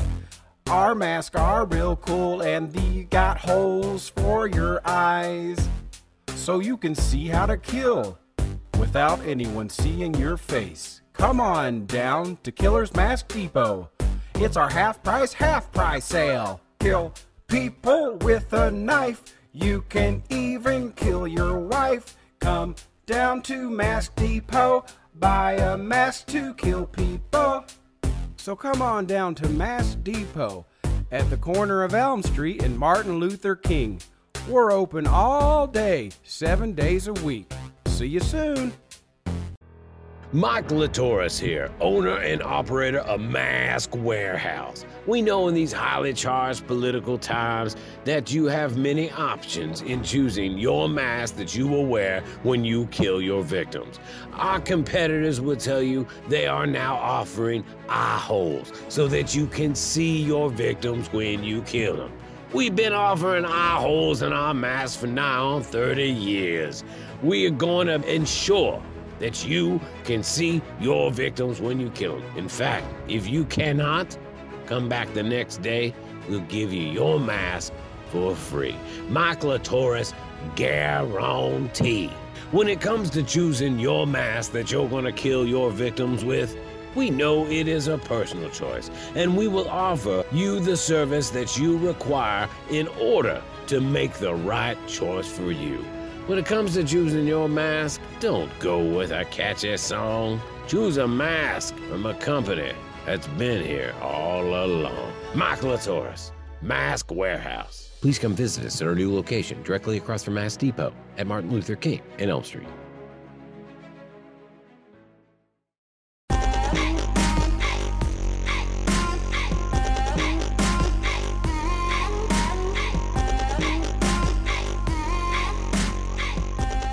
Our masks are real cool and they got holes for your eyes. So you can see how to kill without anyone seeing your face. Come on down to Killer's Mask Depot. It's our half price, half price sale. Kill people with a knife. You can even kill your wife. Come down to Mask Depot. Buy a mask to kill people. So come on down to Mass Depot at the corner of Elm Street and Martin Luther King. We're open all day, seven days a week. See you soon. Mike Latoris here, owner and operator of Mask Warehouse. We know in these highly charged political times that you have many options in choosing your mask that you will wear when you kill your victims. Our competitors will tell you they are now offering eye holes so that you can see your victims when you kill them. We've been offering eye holes in our masks for now on 30 years. We are going to ensure that you can see your victims when you kill them. In fact, if you cannot, come back the next day, we'll give you your mask for free. Michael Latoris guarantee. When it comes to choosing your mask that you're to kill your victims with, we know it is a personal choice, and we will offer you the service that you require in order to make the right choice for you. When it comes to choosing your mask, don't go with a catchy song. Choose a mask from a company that's been here all along. Michael Latoris, Mask Warehouse. Please come visit us at our new location directly across from Mass Depot at Martin Luther King in Elm Street.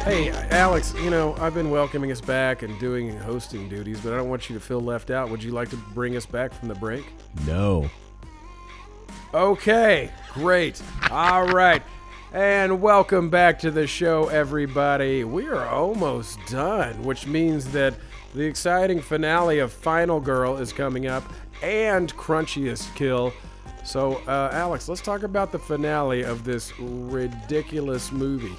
Hey, Alex, you know, I've been welcoming us back and doing hosting duties, but I don't want you to feel left out. Would you like to bring us back from the break? No. Okay, great. All right. And welcome back to the show, everybody. We are almost done, which means that the exciting finale of Final Girl is coming up and Crunchiest Kill. So, uh, Alex, let's talk about the finale of this ridiculous movie.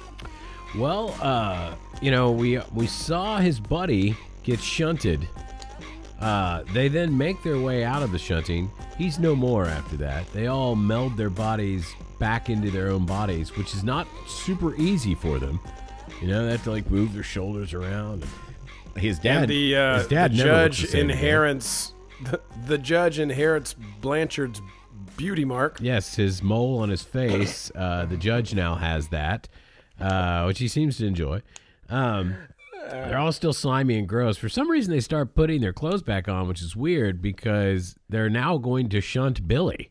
Well, uh, you know, we we saw his buddy get shunted. Uh, they then make their way out of the shunting. He's no more after that. They all meld their bodies back into their own bodies, which is not super easy for them. You know, they have to like move their shoulders around. His dad, and the, uh, his dad the never judge the inherits the, the judge inherits Blanchard's beauty mark. Yes, his mole on his face. Uh, the judge now has that, uh, which he seems to enjoy. Um, they're all still slimy and gross. For some reason, they start putting their clothes back on, which is weird because they're now going to shunt Billy.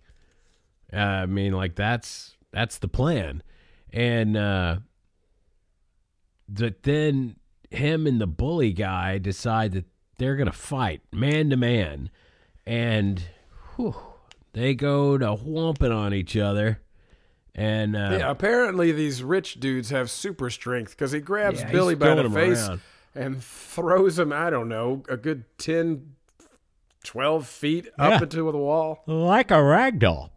Uh, I mean, like that's that's the plan, and uh, then him and the bully guy decide that they're gonna fight man to man, and whew, they go to whomping on each other. And uh, Yeah, apparently these rich dudes have super strength because he grabs Yeah, Billy by the face around. and throws him, I don't know, a good 10, 12 feet up Yeah. into the wall like a rag doll.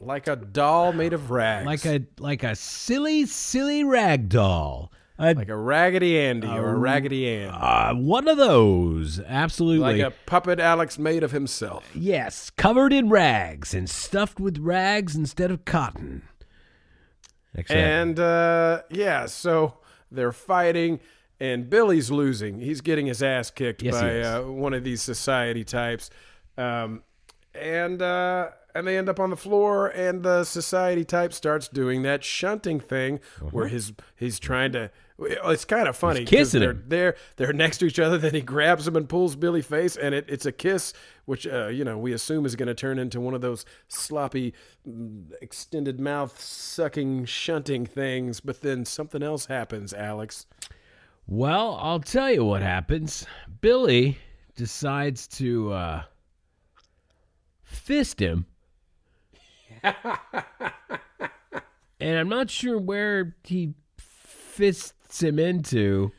like a doll made of rags. like a like a silly silly rag doll. A, like a Raggedy Andy or a Raggedy Ann. uh, one of those, absolutely. Like a puppet Alex made of himself. yes, covered in rags and stuffed with rags instead of cotton. Except, And uh, yeah, so they're fighting, and Billy's losing. He's getting his ass kicked Yes, by uh, one of these society types, um, and uh, and they end up on the floor, and the society type starts doing that shunting thing where his he's trying to. It's kind of funny. 'cause kissing they're, him. They're they're next to each other. Then he grabs him and pulls Billy face, and it, it's a kiss, which uh, you know we assume is going to turn into one of those sloppy, mm, extended mouth sucking shunting things. But then something else happens, Alex. well, I'll tell you what happens. Billy decides to uh, fist him. and I'm not sure where he fists him into,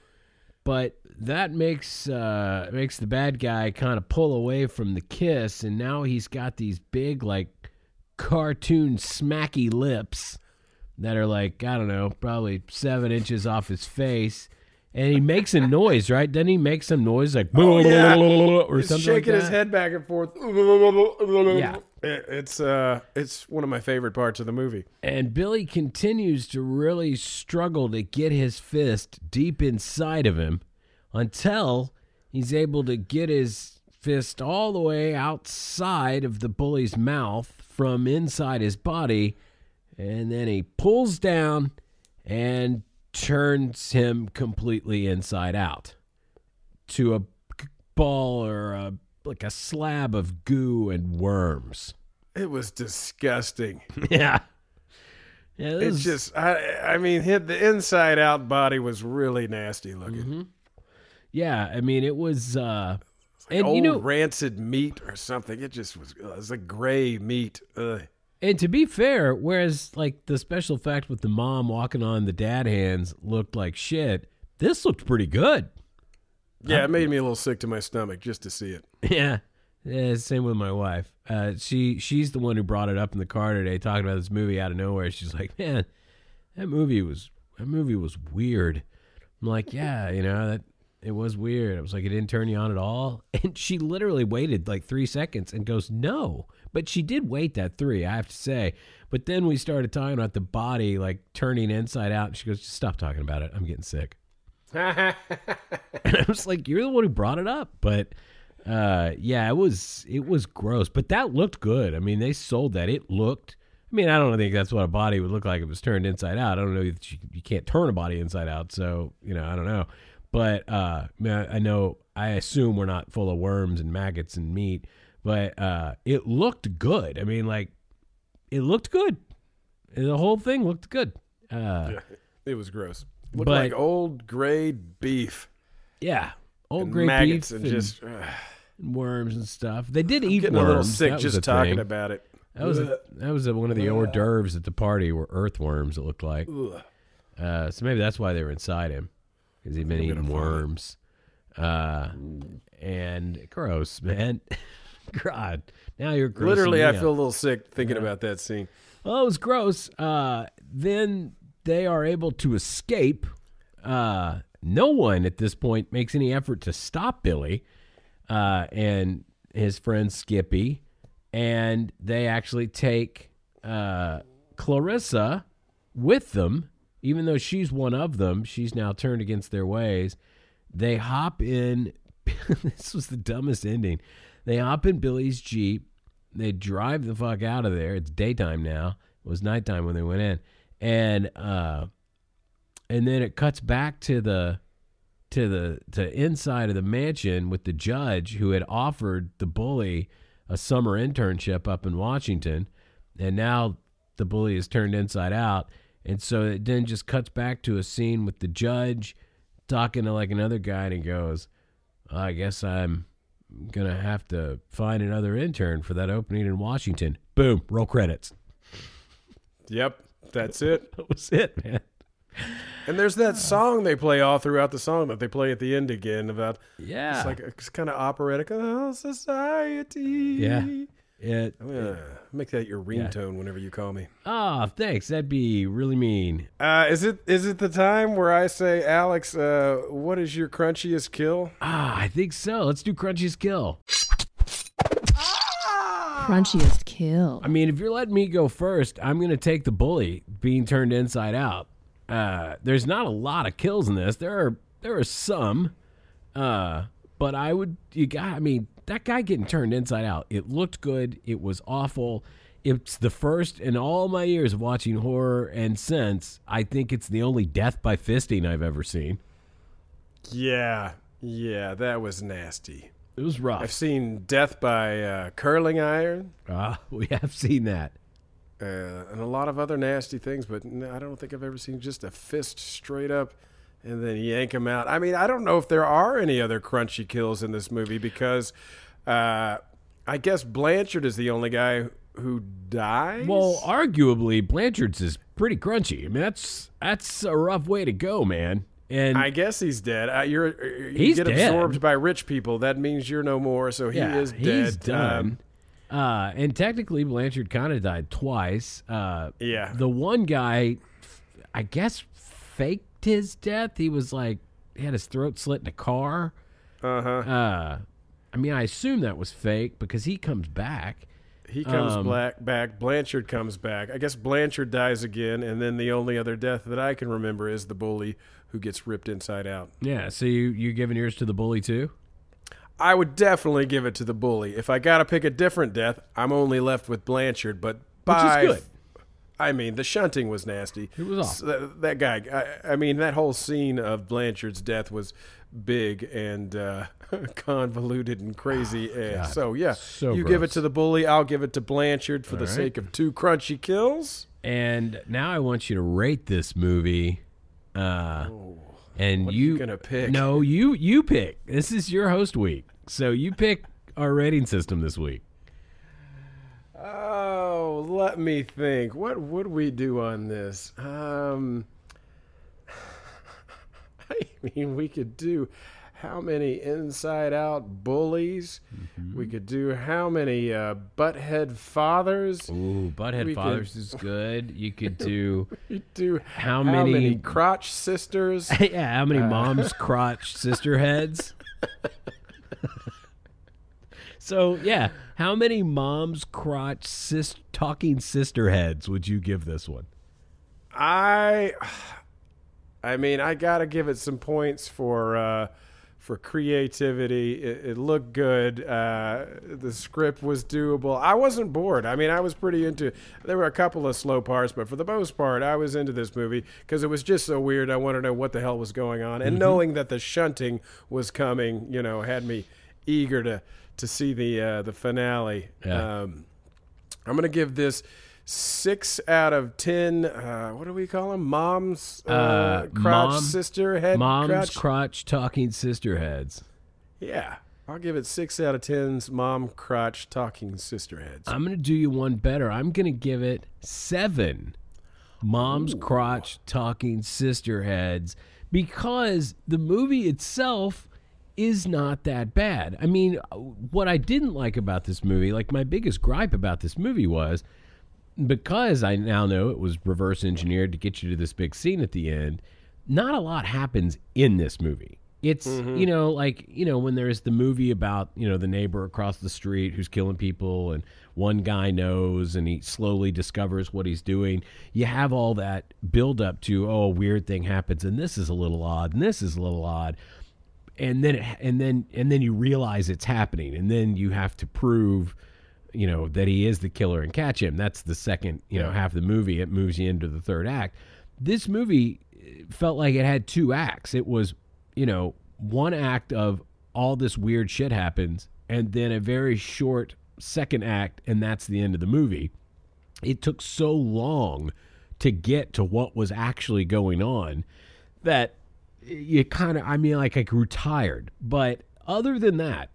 but that makes uh, makes the bad guy kind of pull away from the kiss, and now he's got these big like cartoon smacky lips that are like I don't know, probably seven inches off his face. And he makes a noise, right? Doesn't he make some noise like Oh, yeah. or He's something shaking like his head back and forth. Yeah. It- it's uh, it's one of my favorite parts of the movie. And Billy continues to really struggle to get his fist deep inside of him until he's able to get his fist all the way outside of the bully's mouth from inside his body. And then he pulls down and turns him completely inside out to a ball or a, like a slab of goo and worms. It was disgusting. Yeah. Yeah, this It's just, I, I mean, hit the inside out body was really nasty looking. Mm-hmm. Yeah, I mean it was uh and Old you know rancid meat or something. It just was. It was like gray meat. Ugh. and to be fair, whereas like the special effect with the mom walking on the dad hands looked like shit, this looked pretty good. Yeah, it made me a little sick to my stomach just to see it. Yeah. Yeah, same with my wife. Uh, she she's the one who brought it up in the car today, talking about this movie out of nowhere. She's like, "Man, that movie was that movie was weird." I'm like, "Yeah, you know that it was weird." I was like, "It didn't turn you on at all." And she literally waited like three seconds and goes, "No," but she did wait that three, I have to say. But then we started talking about the body like turning inside out, and she goes, "Just stop talking about it. I'm getting sick." and I was like, "You're the one who brought it up," but uh, yeah, it was it was gross, but that looked good. I mean, they sold that. It looked. I mean, I don't think that's what a body would look like if it was turned inside out. I don't know that you, you can't turn a body inside out, so you know, I don't know. But uh, I, mean, I I know, I assume we're not full of worms and maggots and meat, but uh, it looked good. I mean, like it looked good. The whole thing looked good. Uh, It was gross. Looked But- like old gray beef. yeah, old maggots beef and and, just worms and stuff. They did eat getting worms. a little sick That just talking thing. about it. That was a, that was a, one of the hors d'oeuvres at the party were earthworms. It looked like. Uh, so maybe that's why they were inside him because he'd been eating worms. Uh, and gross, man. God, now you're Literally, I out. feel a little sick thinking about that scene. Well, it was gross. Uh, then they are able to escape. Uh, no one at this point makes any effort to stop Billy uh, and his friend Skippy, and they actually take uh, Clarissa with them, even though she's one of them. She's now turned against their ways. They hop in. this was the dumbest ending. They hop in Billy's Jeep. They drive the fuck out of there. It's daytime now. It was nighttime when they went in. And uh and then it cuts back to the to the to inside of the mansion with the judge who had offered the bully a summer internship up in Washington. And now the bully is turned inside out. And so it then just cuts back to a scene with the judge talking to like another guy, and he goes, "I guess I'm gonna have to find another intern for that opening in Washington." Boom, roll credits. Yep, that's it. That was it, man. And there's that song they play all throughout the song that they play at the end again about Yeah, it's like it's kind of operatic. Oh, society. Yeah. it. I'm gonna make that your ringtone whenever you call me. Oh, thanks. That'd be really mean. Uh, is it is it the time where I say, Alex, uh, what is your crunchiest kill? Ah, I think so. Let's do Crunchy's kill. Crunchiest kill. I mean, if you're letting me go first, I'm going to take the bully being turned inside out. Uh, there's not a lot of kills in this. There are there are some, uh, but I would you got. I mean, that guy getting turned inside out. It looked good. It was awful. It's the first in all my years of watching horror, and since I think it's the only death by fisting I've ever seen. Yeah, yeah, that was nasty. It was rough. I've seen death by uh, curling iron Ah, we have seen that. uh, and a lot of other nasty things, but I don't think I've ever seen just a fist straight up and then yank him out. I mean, I don't know if there are any other crunchy kills in this movie because uh, I guess Blanchard is the only guy who dies. Well, arguably, Blanchard's is pretty crunchy. I mean, that's that's a rough way to go, man. And I guess he's dead. Uh, you're you He's get dead. absorbed by rich people. That means you're no more. So he yeah, is dead. he's done. Um, uh, and technically, Blanchard kind of died twice. Uh, Yeah. The one guy, I guess, faked his death. He was like, he had his throat slit in a car. uh huh. Uh, I mean, I assume that was fake because he comes back. He comes Um, black back. Blanchard comes back. I guess Blanchard dies again, and then the only other death that I can remember is the bully who gets ripped inside out. Yeah. So you you giving yours to the bully too? I would definitely give it to the bully. If I got to pick a different death, I'm only left with Blanchard. But by, good. I mean, the shunting was nasty. It was S- That, uh, that guy. I, I mean, that whole scene of Blanchard's death was big and uh, convoluted and crazy. Ah, eh, and so yeah, So you give it to the bully. I'll give it to Blanchard for the right. sake of two crunchy kills. And now I want you to rate this movie. Uh, and what are you, you gonna pick? No, you you pick. This is your host week, so you pick our rating system this week. Oh, let me think. What would we do on this? Um, I mean, we could do how many inside out bullies? Mm-hmm. We could do how many uh, butthead fathers? Ooh, Butthead We could- Fathers is good. You could do We do How many- crotch sisters? yeah. How Uh. many mom's crotch sister heads? so yeah, how many mom's crotch sis talking sister heads would you give this one? I, I mean, I gotta give it some points for uh, for creativity. It, it looked good. Uh, the script was doable. I wasn't bored. I mean, I was pretty into. There were a couple of slow parts, but for the most part, I was into this movie because it was just so weird. I wanted to know what the hell was going on, and knowing that the shunting was coming, you know, had me eager to to see the uh, the finale. Yeah. Um, I'm gonna give this six out of ten. Uh, what do we call them? Mom's uh, Uh, crotch mom- sister head Mom's crotch. crotch talking sister heads. yeah, I'll give it six out of tens. Mom crotch talking sister heads. I'm gonna do you one better. I'm gonna give it seven. Mom's crotch talking sister heads because the movie itself is not that bad. I mean, what I didn't like about this movie, like my biggest gripe about this movie was because I now know it was reverse engineered to get you to this big scene at the end, not a lot happens in this movie. It's, mm-hmm. you know, like, you know, when there's the movie about, you know, the neighbor across the street who's killing people and one guy knows and he slowly discovers what he's doing, you have all that build up to, oh, a weird thing happens and this is a little odd and this is a little odd and then it, and then and then you realize it's happening and then you have to prove you know that he is the killer and catch him. That's the second you know half of the movie. It moves you into the third act. This movie eh, felt like it had two acts. It was you know one act of all this weird shit happens and then a very short second act and that's the end of the movie. It took so long to get to what was actually going on that you kind of, I mean, like I grew tired. But other than that,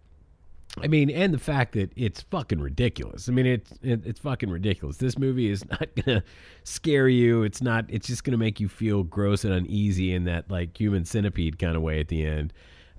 I mean, and the fact that it's fucking ridiculous. I mean, it's it, it's fucking ridiculous. This movie is not gonna scare you. It's not. It's just gonna make you feel gross and uneasy in that like human centipede kind of way at the end.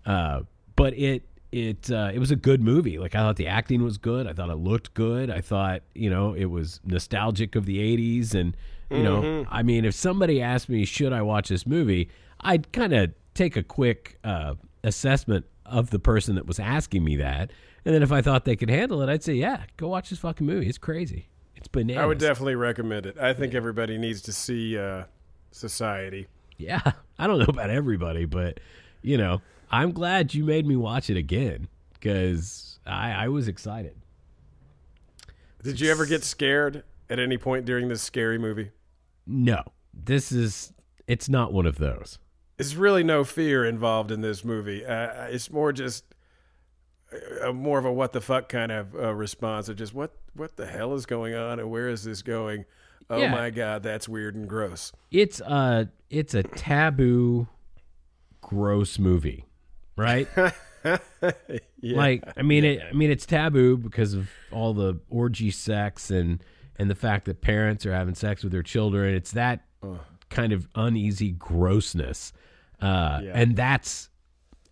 Uh, but it it uh, it was a good movie. Like I thought the acting was good. I thought it looked good. I thought you know it was nostalgic of the '80s, and you know, I mean, if somebody asked me should I watch this movie, I'd kind of take a quick uh, assessment of the person that was asking me that, and then if I thought they could handle it, I'd say, yeah, go watch this fucking movie. It's crazy. It's bananas. I would definitely recommend it. I think everybody needs to see uh, Society. Yeah, I don't know about everybody, but you know, I'm glad you made me watch it again because I, I was excited. Did you ever get scared at any point during this scary movie? No, this is it's not one of those. There's really no fear involved in this movie. Uh, it's more just uh, more of a what the fuck kind of uh, response of just what what the hell is going on and where is this going? Oh Yeah. my god, that's weird and gross. It's a it's a taboo, gross movie, right? Like I mean, it, I mean it's taboo because of all the orgy sex and and the fact that parents are having sex with their children. It's that kind of uneasy grossness, uh, Yeah. and that's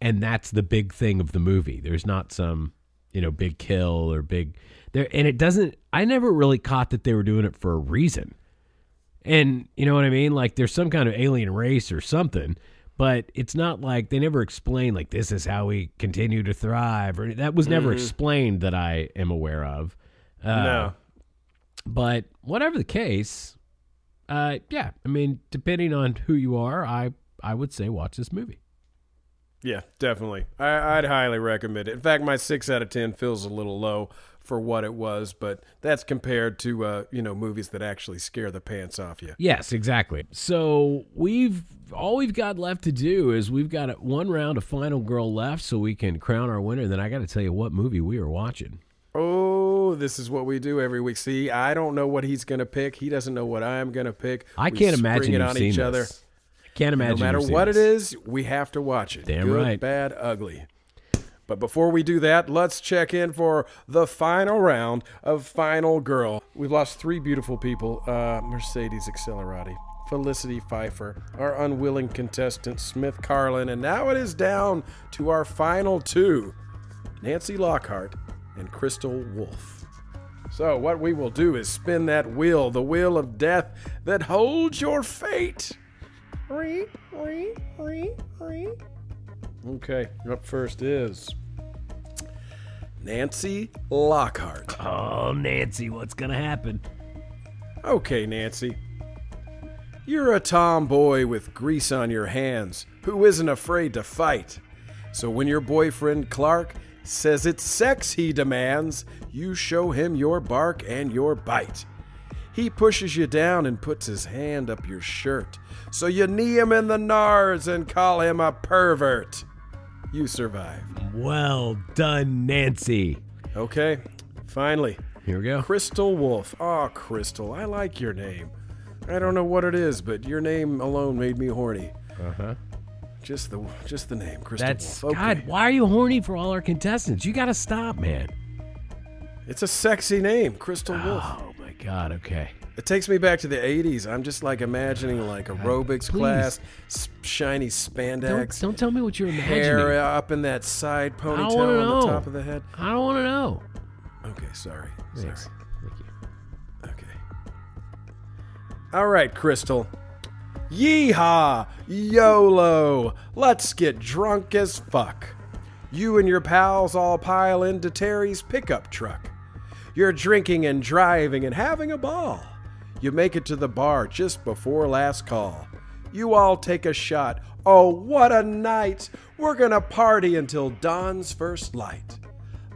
and that's the big thing of the movie. There's not some you know big kill or big there, and it doesn't. I never really caught that they were doing it for a reason. And you know what I mean? Like there's some kind of alien race or something, but it's not like they never explain like this is how we continue to thrive or that was never explained that I am aware of. Uh, no. But whatever the case, uh, yeah, I mean, depending on who you are, I I would say watch this movie. Yeah, definitely. I, I'd highly recommend it. In fact, my six out of ten feels a little low for what it was, but that's compared to uh, you know movies that actually scare the pants off you. Yes, exactly. So we've all we've got left to do is we've got one round of Final Girl left, so we can crown our winner. Then I got to tell you what movie we are watching. Oh, this is what we do every week. See, I don't know what he's gonna pick. He doesn't know what I'm gonna pick. I We can't imagine it you've on seen each other. Can't imagine. No matter what it is, we have to watch it. Damn Good, right. bad, ugly. But before we do that, let's check in for the final round of Final Girl. We've lost three beautiful people uh, Mercedes Accelerati, Felicity Pfeiffer, our unwilling contestant, Smith Carlin, and now it is down to our final two Nancy Lockhart and Crystal Wolf. So, what we will do is spin that wheel, the wheel of death that holds your fate. Okay, up first is Nancy Lockhart. Oh, Nancy, what's gonna happen? Okay, Nancy. You're a tomboy with grease on your hands who isn't afraid to fight. So when your boyfriend Clark says it's sex he demands, you show him your bark and your bite. He pushes you down and puts his hand up your shirt. So you knee him in the nards and call him a pervert. You survive. Well done, Nancy. Okay, finally, Here we go. Crystal Wolf. Oh, Crystal, I like your name. I don't know what it is, but your name alone made me horny. Uh huh. Just the just the name, Crystal That's Wolf. Okay. God. Why are you horny for all our contestants? You got to stop, man. It's a sexy name, Crystal Wolf. Oh my God. Okay. It takes me back to the 80s. I'm just like imagining like aerobics please. class, shiny Don't, spandex, don't tell me what you're imagining. hair up in that side ponytail on the top of the head. I don't want to know. Okay, sorry. Thanks. Sorry. Thank you. Okay. All right, Crystal. Yeehaw! YOLO! Let's get drunk as fuck. You and your pals all pile into Terry's pickup truck. You're drinking and driving and having a ball. You make it to the bar just before last call. You all take a shot. Oh, what a night! We're gonna party until dawn's first light.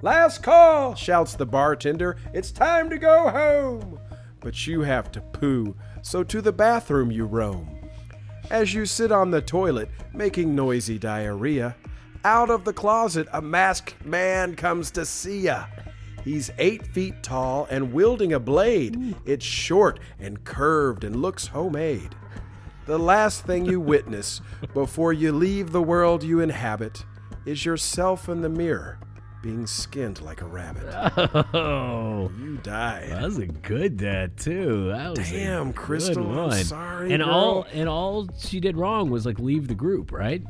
Last call, shouts the bartender. It's time to go home. But you have to poo, so to the bathroom you roam. As you sit on the toilet, making noisy diarrhea, out of the closet, a masked man comes to see ya. He's eight feet tall and wielding a blade. Mm. It's short and curved and looks homemade. The last thing you witness before you leave the world you inhabit is yourself in the mirror being skinned like a rabbit. Oh, You die. that was a good dad too. That was a Damn, good Crystal, I'm sorry, And girl. all and all she did wrong was like leave the group, right?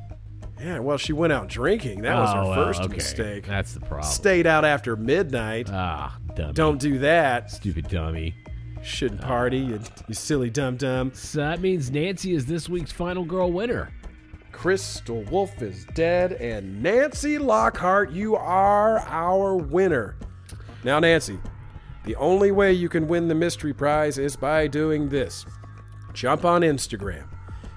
Yeah, well, she went out drinking. That was Oh, her well, first okay. mistake. That's the problem. Stayed out after midnight. ah, dummy. Don't do that. stupid dummy. Shouldn't party, you, you silly dum dum. So that means Nancy is this week's final girl winner. Crystal Wolf is dead, and Nancy Lockhart, you are our winner. Now, Nancy, the only way you can win the mystery prize is by doing this jump on Instagram,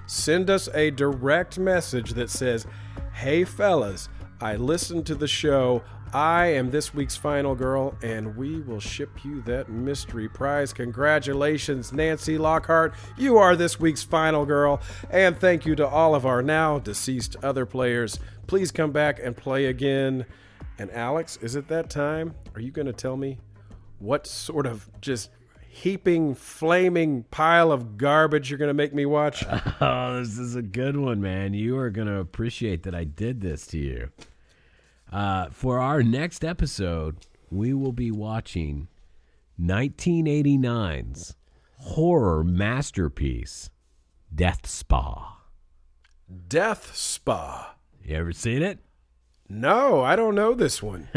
send us a direct message that says, Hey, fellas, I listened to the show. I am this week's final girl, and we will ship you that mystery prize. Congratulations, Nancy Lockhart. You are this week's final girl. And thank you to all of our now deceased other players. Please come back and play again. And Alex, is it that time? Are you going to tell me what sort of just heaping, flaming pile of garbage you're going to make me watch? Oh, this is a good one, man. You are going to appreciate that I did this to you. Uh, for our next episode, we will be watching 1989's horror masterpiece, Death Spa. Death Spa. You ever seen it? No, I don't know this one.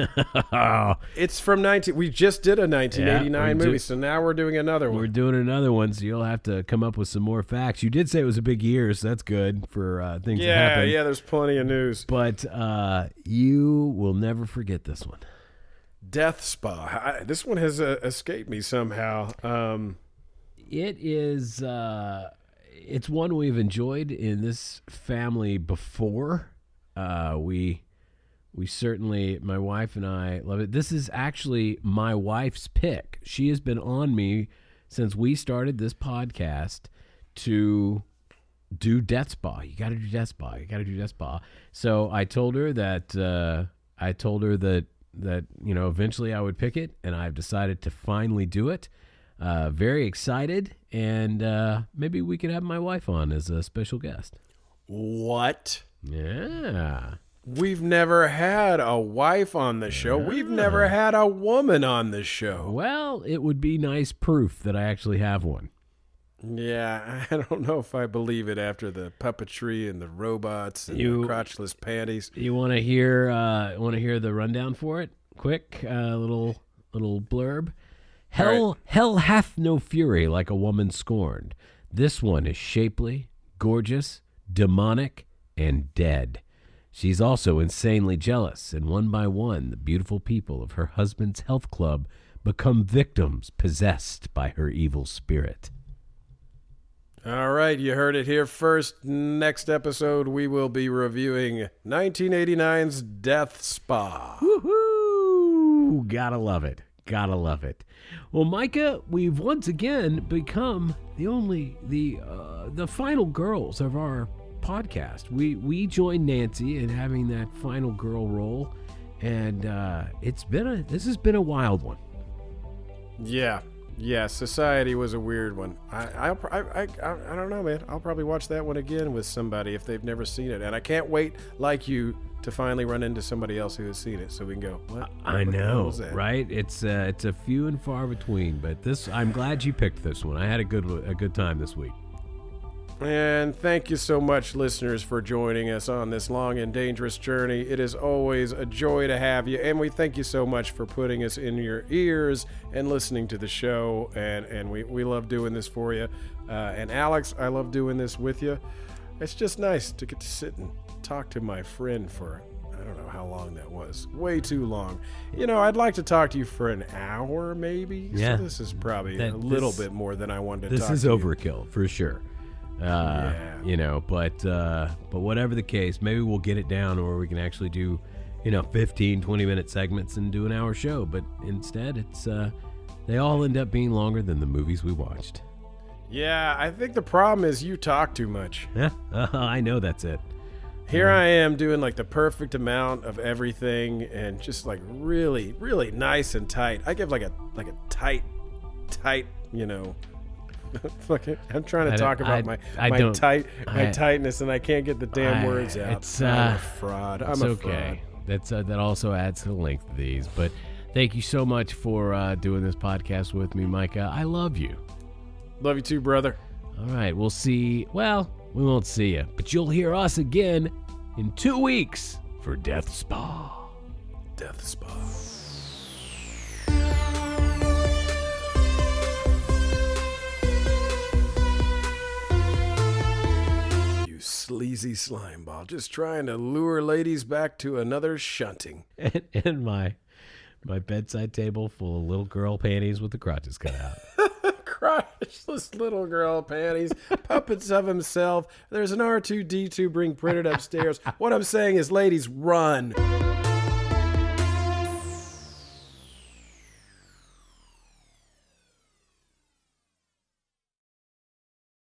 Oh, It's from 19 we just did a 1989 Yeah, movie, do- so now we're doing another one. we're doing another one, so you'll have to come up with some more facts. You did say it was a big year, so that's good for uh, things to Yeah, happen. yeah, there's plenty of news. But uh, you will never forget this one. Death Spa. I, this one has uh, escaped me somehow. Um It is. Uh, it's one we've enjoyed in this family before. Uh, we we certainly, my wife and I love it. This is actually my wife's pick. She has been on me since we started this podcast to do Death Spa. You got to do Death Spa. You got to do Death Spa. So I told her that uh, I told her that that you know eventually I would pick it, and I've decided to finally do it. Uh, very excited, and uh, maybe we could have my wife on as a special guest. what? Yeah. We've never had a wife on the show. We've never had a woman on the show. Well, it would be nice proof that I actually have one. Yeah, I don't know if I believe it after the puppetry and the robots and You- the crotchless panties. You want to hear? Uh, want to hear the rundown for it? Quick, uh, little little blurb. Hell, hell hath no fury like a woman scorned. This one is shapely, gorgeous, demonic, and dead. She's also insanely jealous, and one by one, the beautiful people of her husband's health club become victims possessed by her evil spirit. All right, you heard it here first. Next episode, we will be reviewing 1989's Death Spa. Woohoo! Gotta love it. Gotta love it. Well, Micah, we've once again become the only the uh, the final girls of our podcast. We we joined Nancy in having that final girl role, and uh, it's been a this has been a wild one. Yeah, yeah. Society was a weird one. I, I'll, I, I, I, I don't know, man. I'll probably watch that one again with somebody if they've never seen it, and I can't wait, like you, to finally run into somebody else who has seen it, so we can go. What? I What know, that?" right? It's uh, it's a few and far between, but this I'm glad you picked this one. I had a good a good time this week. And thank you so much, listeners, for joining us on this long and dangerous journey. It is always a joy to have you, and we thank you so much for putting us in your ears and listening to the show. And and we, we love doing this for you. Uh, and Alex, I love doing this with you. It's just nice to get to sit and talk to my friend for I don't know how long that was. Way too long. You know, I'd like to talk to you for an hour, maybe. Yeah. So this is probably That- a little this- bit more than I wanted to this talk is to you. overkill for sure uh Yeah. you know but uh but whatever the case maybe we'll get it down or we can actually do you know 15 20 minute segments and do an hour show but instead it's uh they all end up being longer than the movies we watched Yeah, I think the problem is you talk too much. yeah i know that's it Here I am doing like the perfect amount of everything and just like really, really nice and tight. I give like a like a tight, tight, you know, I'm trying to talk about I- my I my tight my I- tightness, and I can't get the damn words out. it's, I'm uh, a fraud. I'm It's a okay. That's uh, that also adds to the length of these. But thank you so much for uh, doing this podcast with me, Micah. I love you. Love you too, brother. All right, we'll see. Well, we won't see you, but you'll hear us again in two weeks for Death Spa. Death Spa. Sleazy slime ball, just trying to lure ladies back to another shunting. And, and my my bedside table full of little girl panties with the crotches cut out. Crotchless little girl panties, puppets of himself. There's an R2D2 being printed upstairs. What I'm saying is, ladies, run.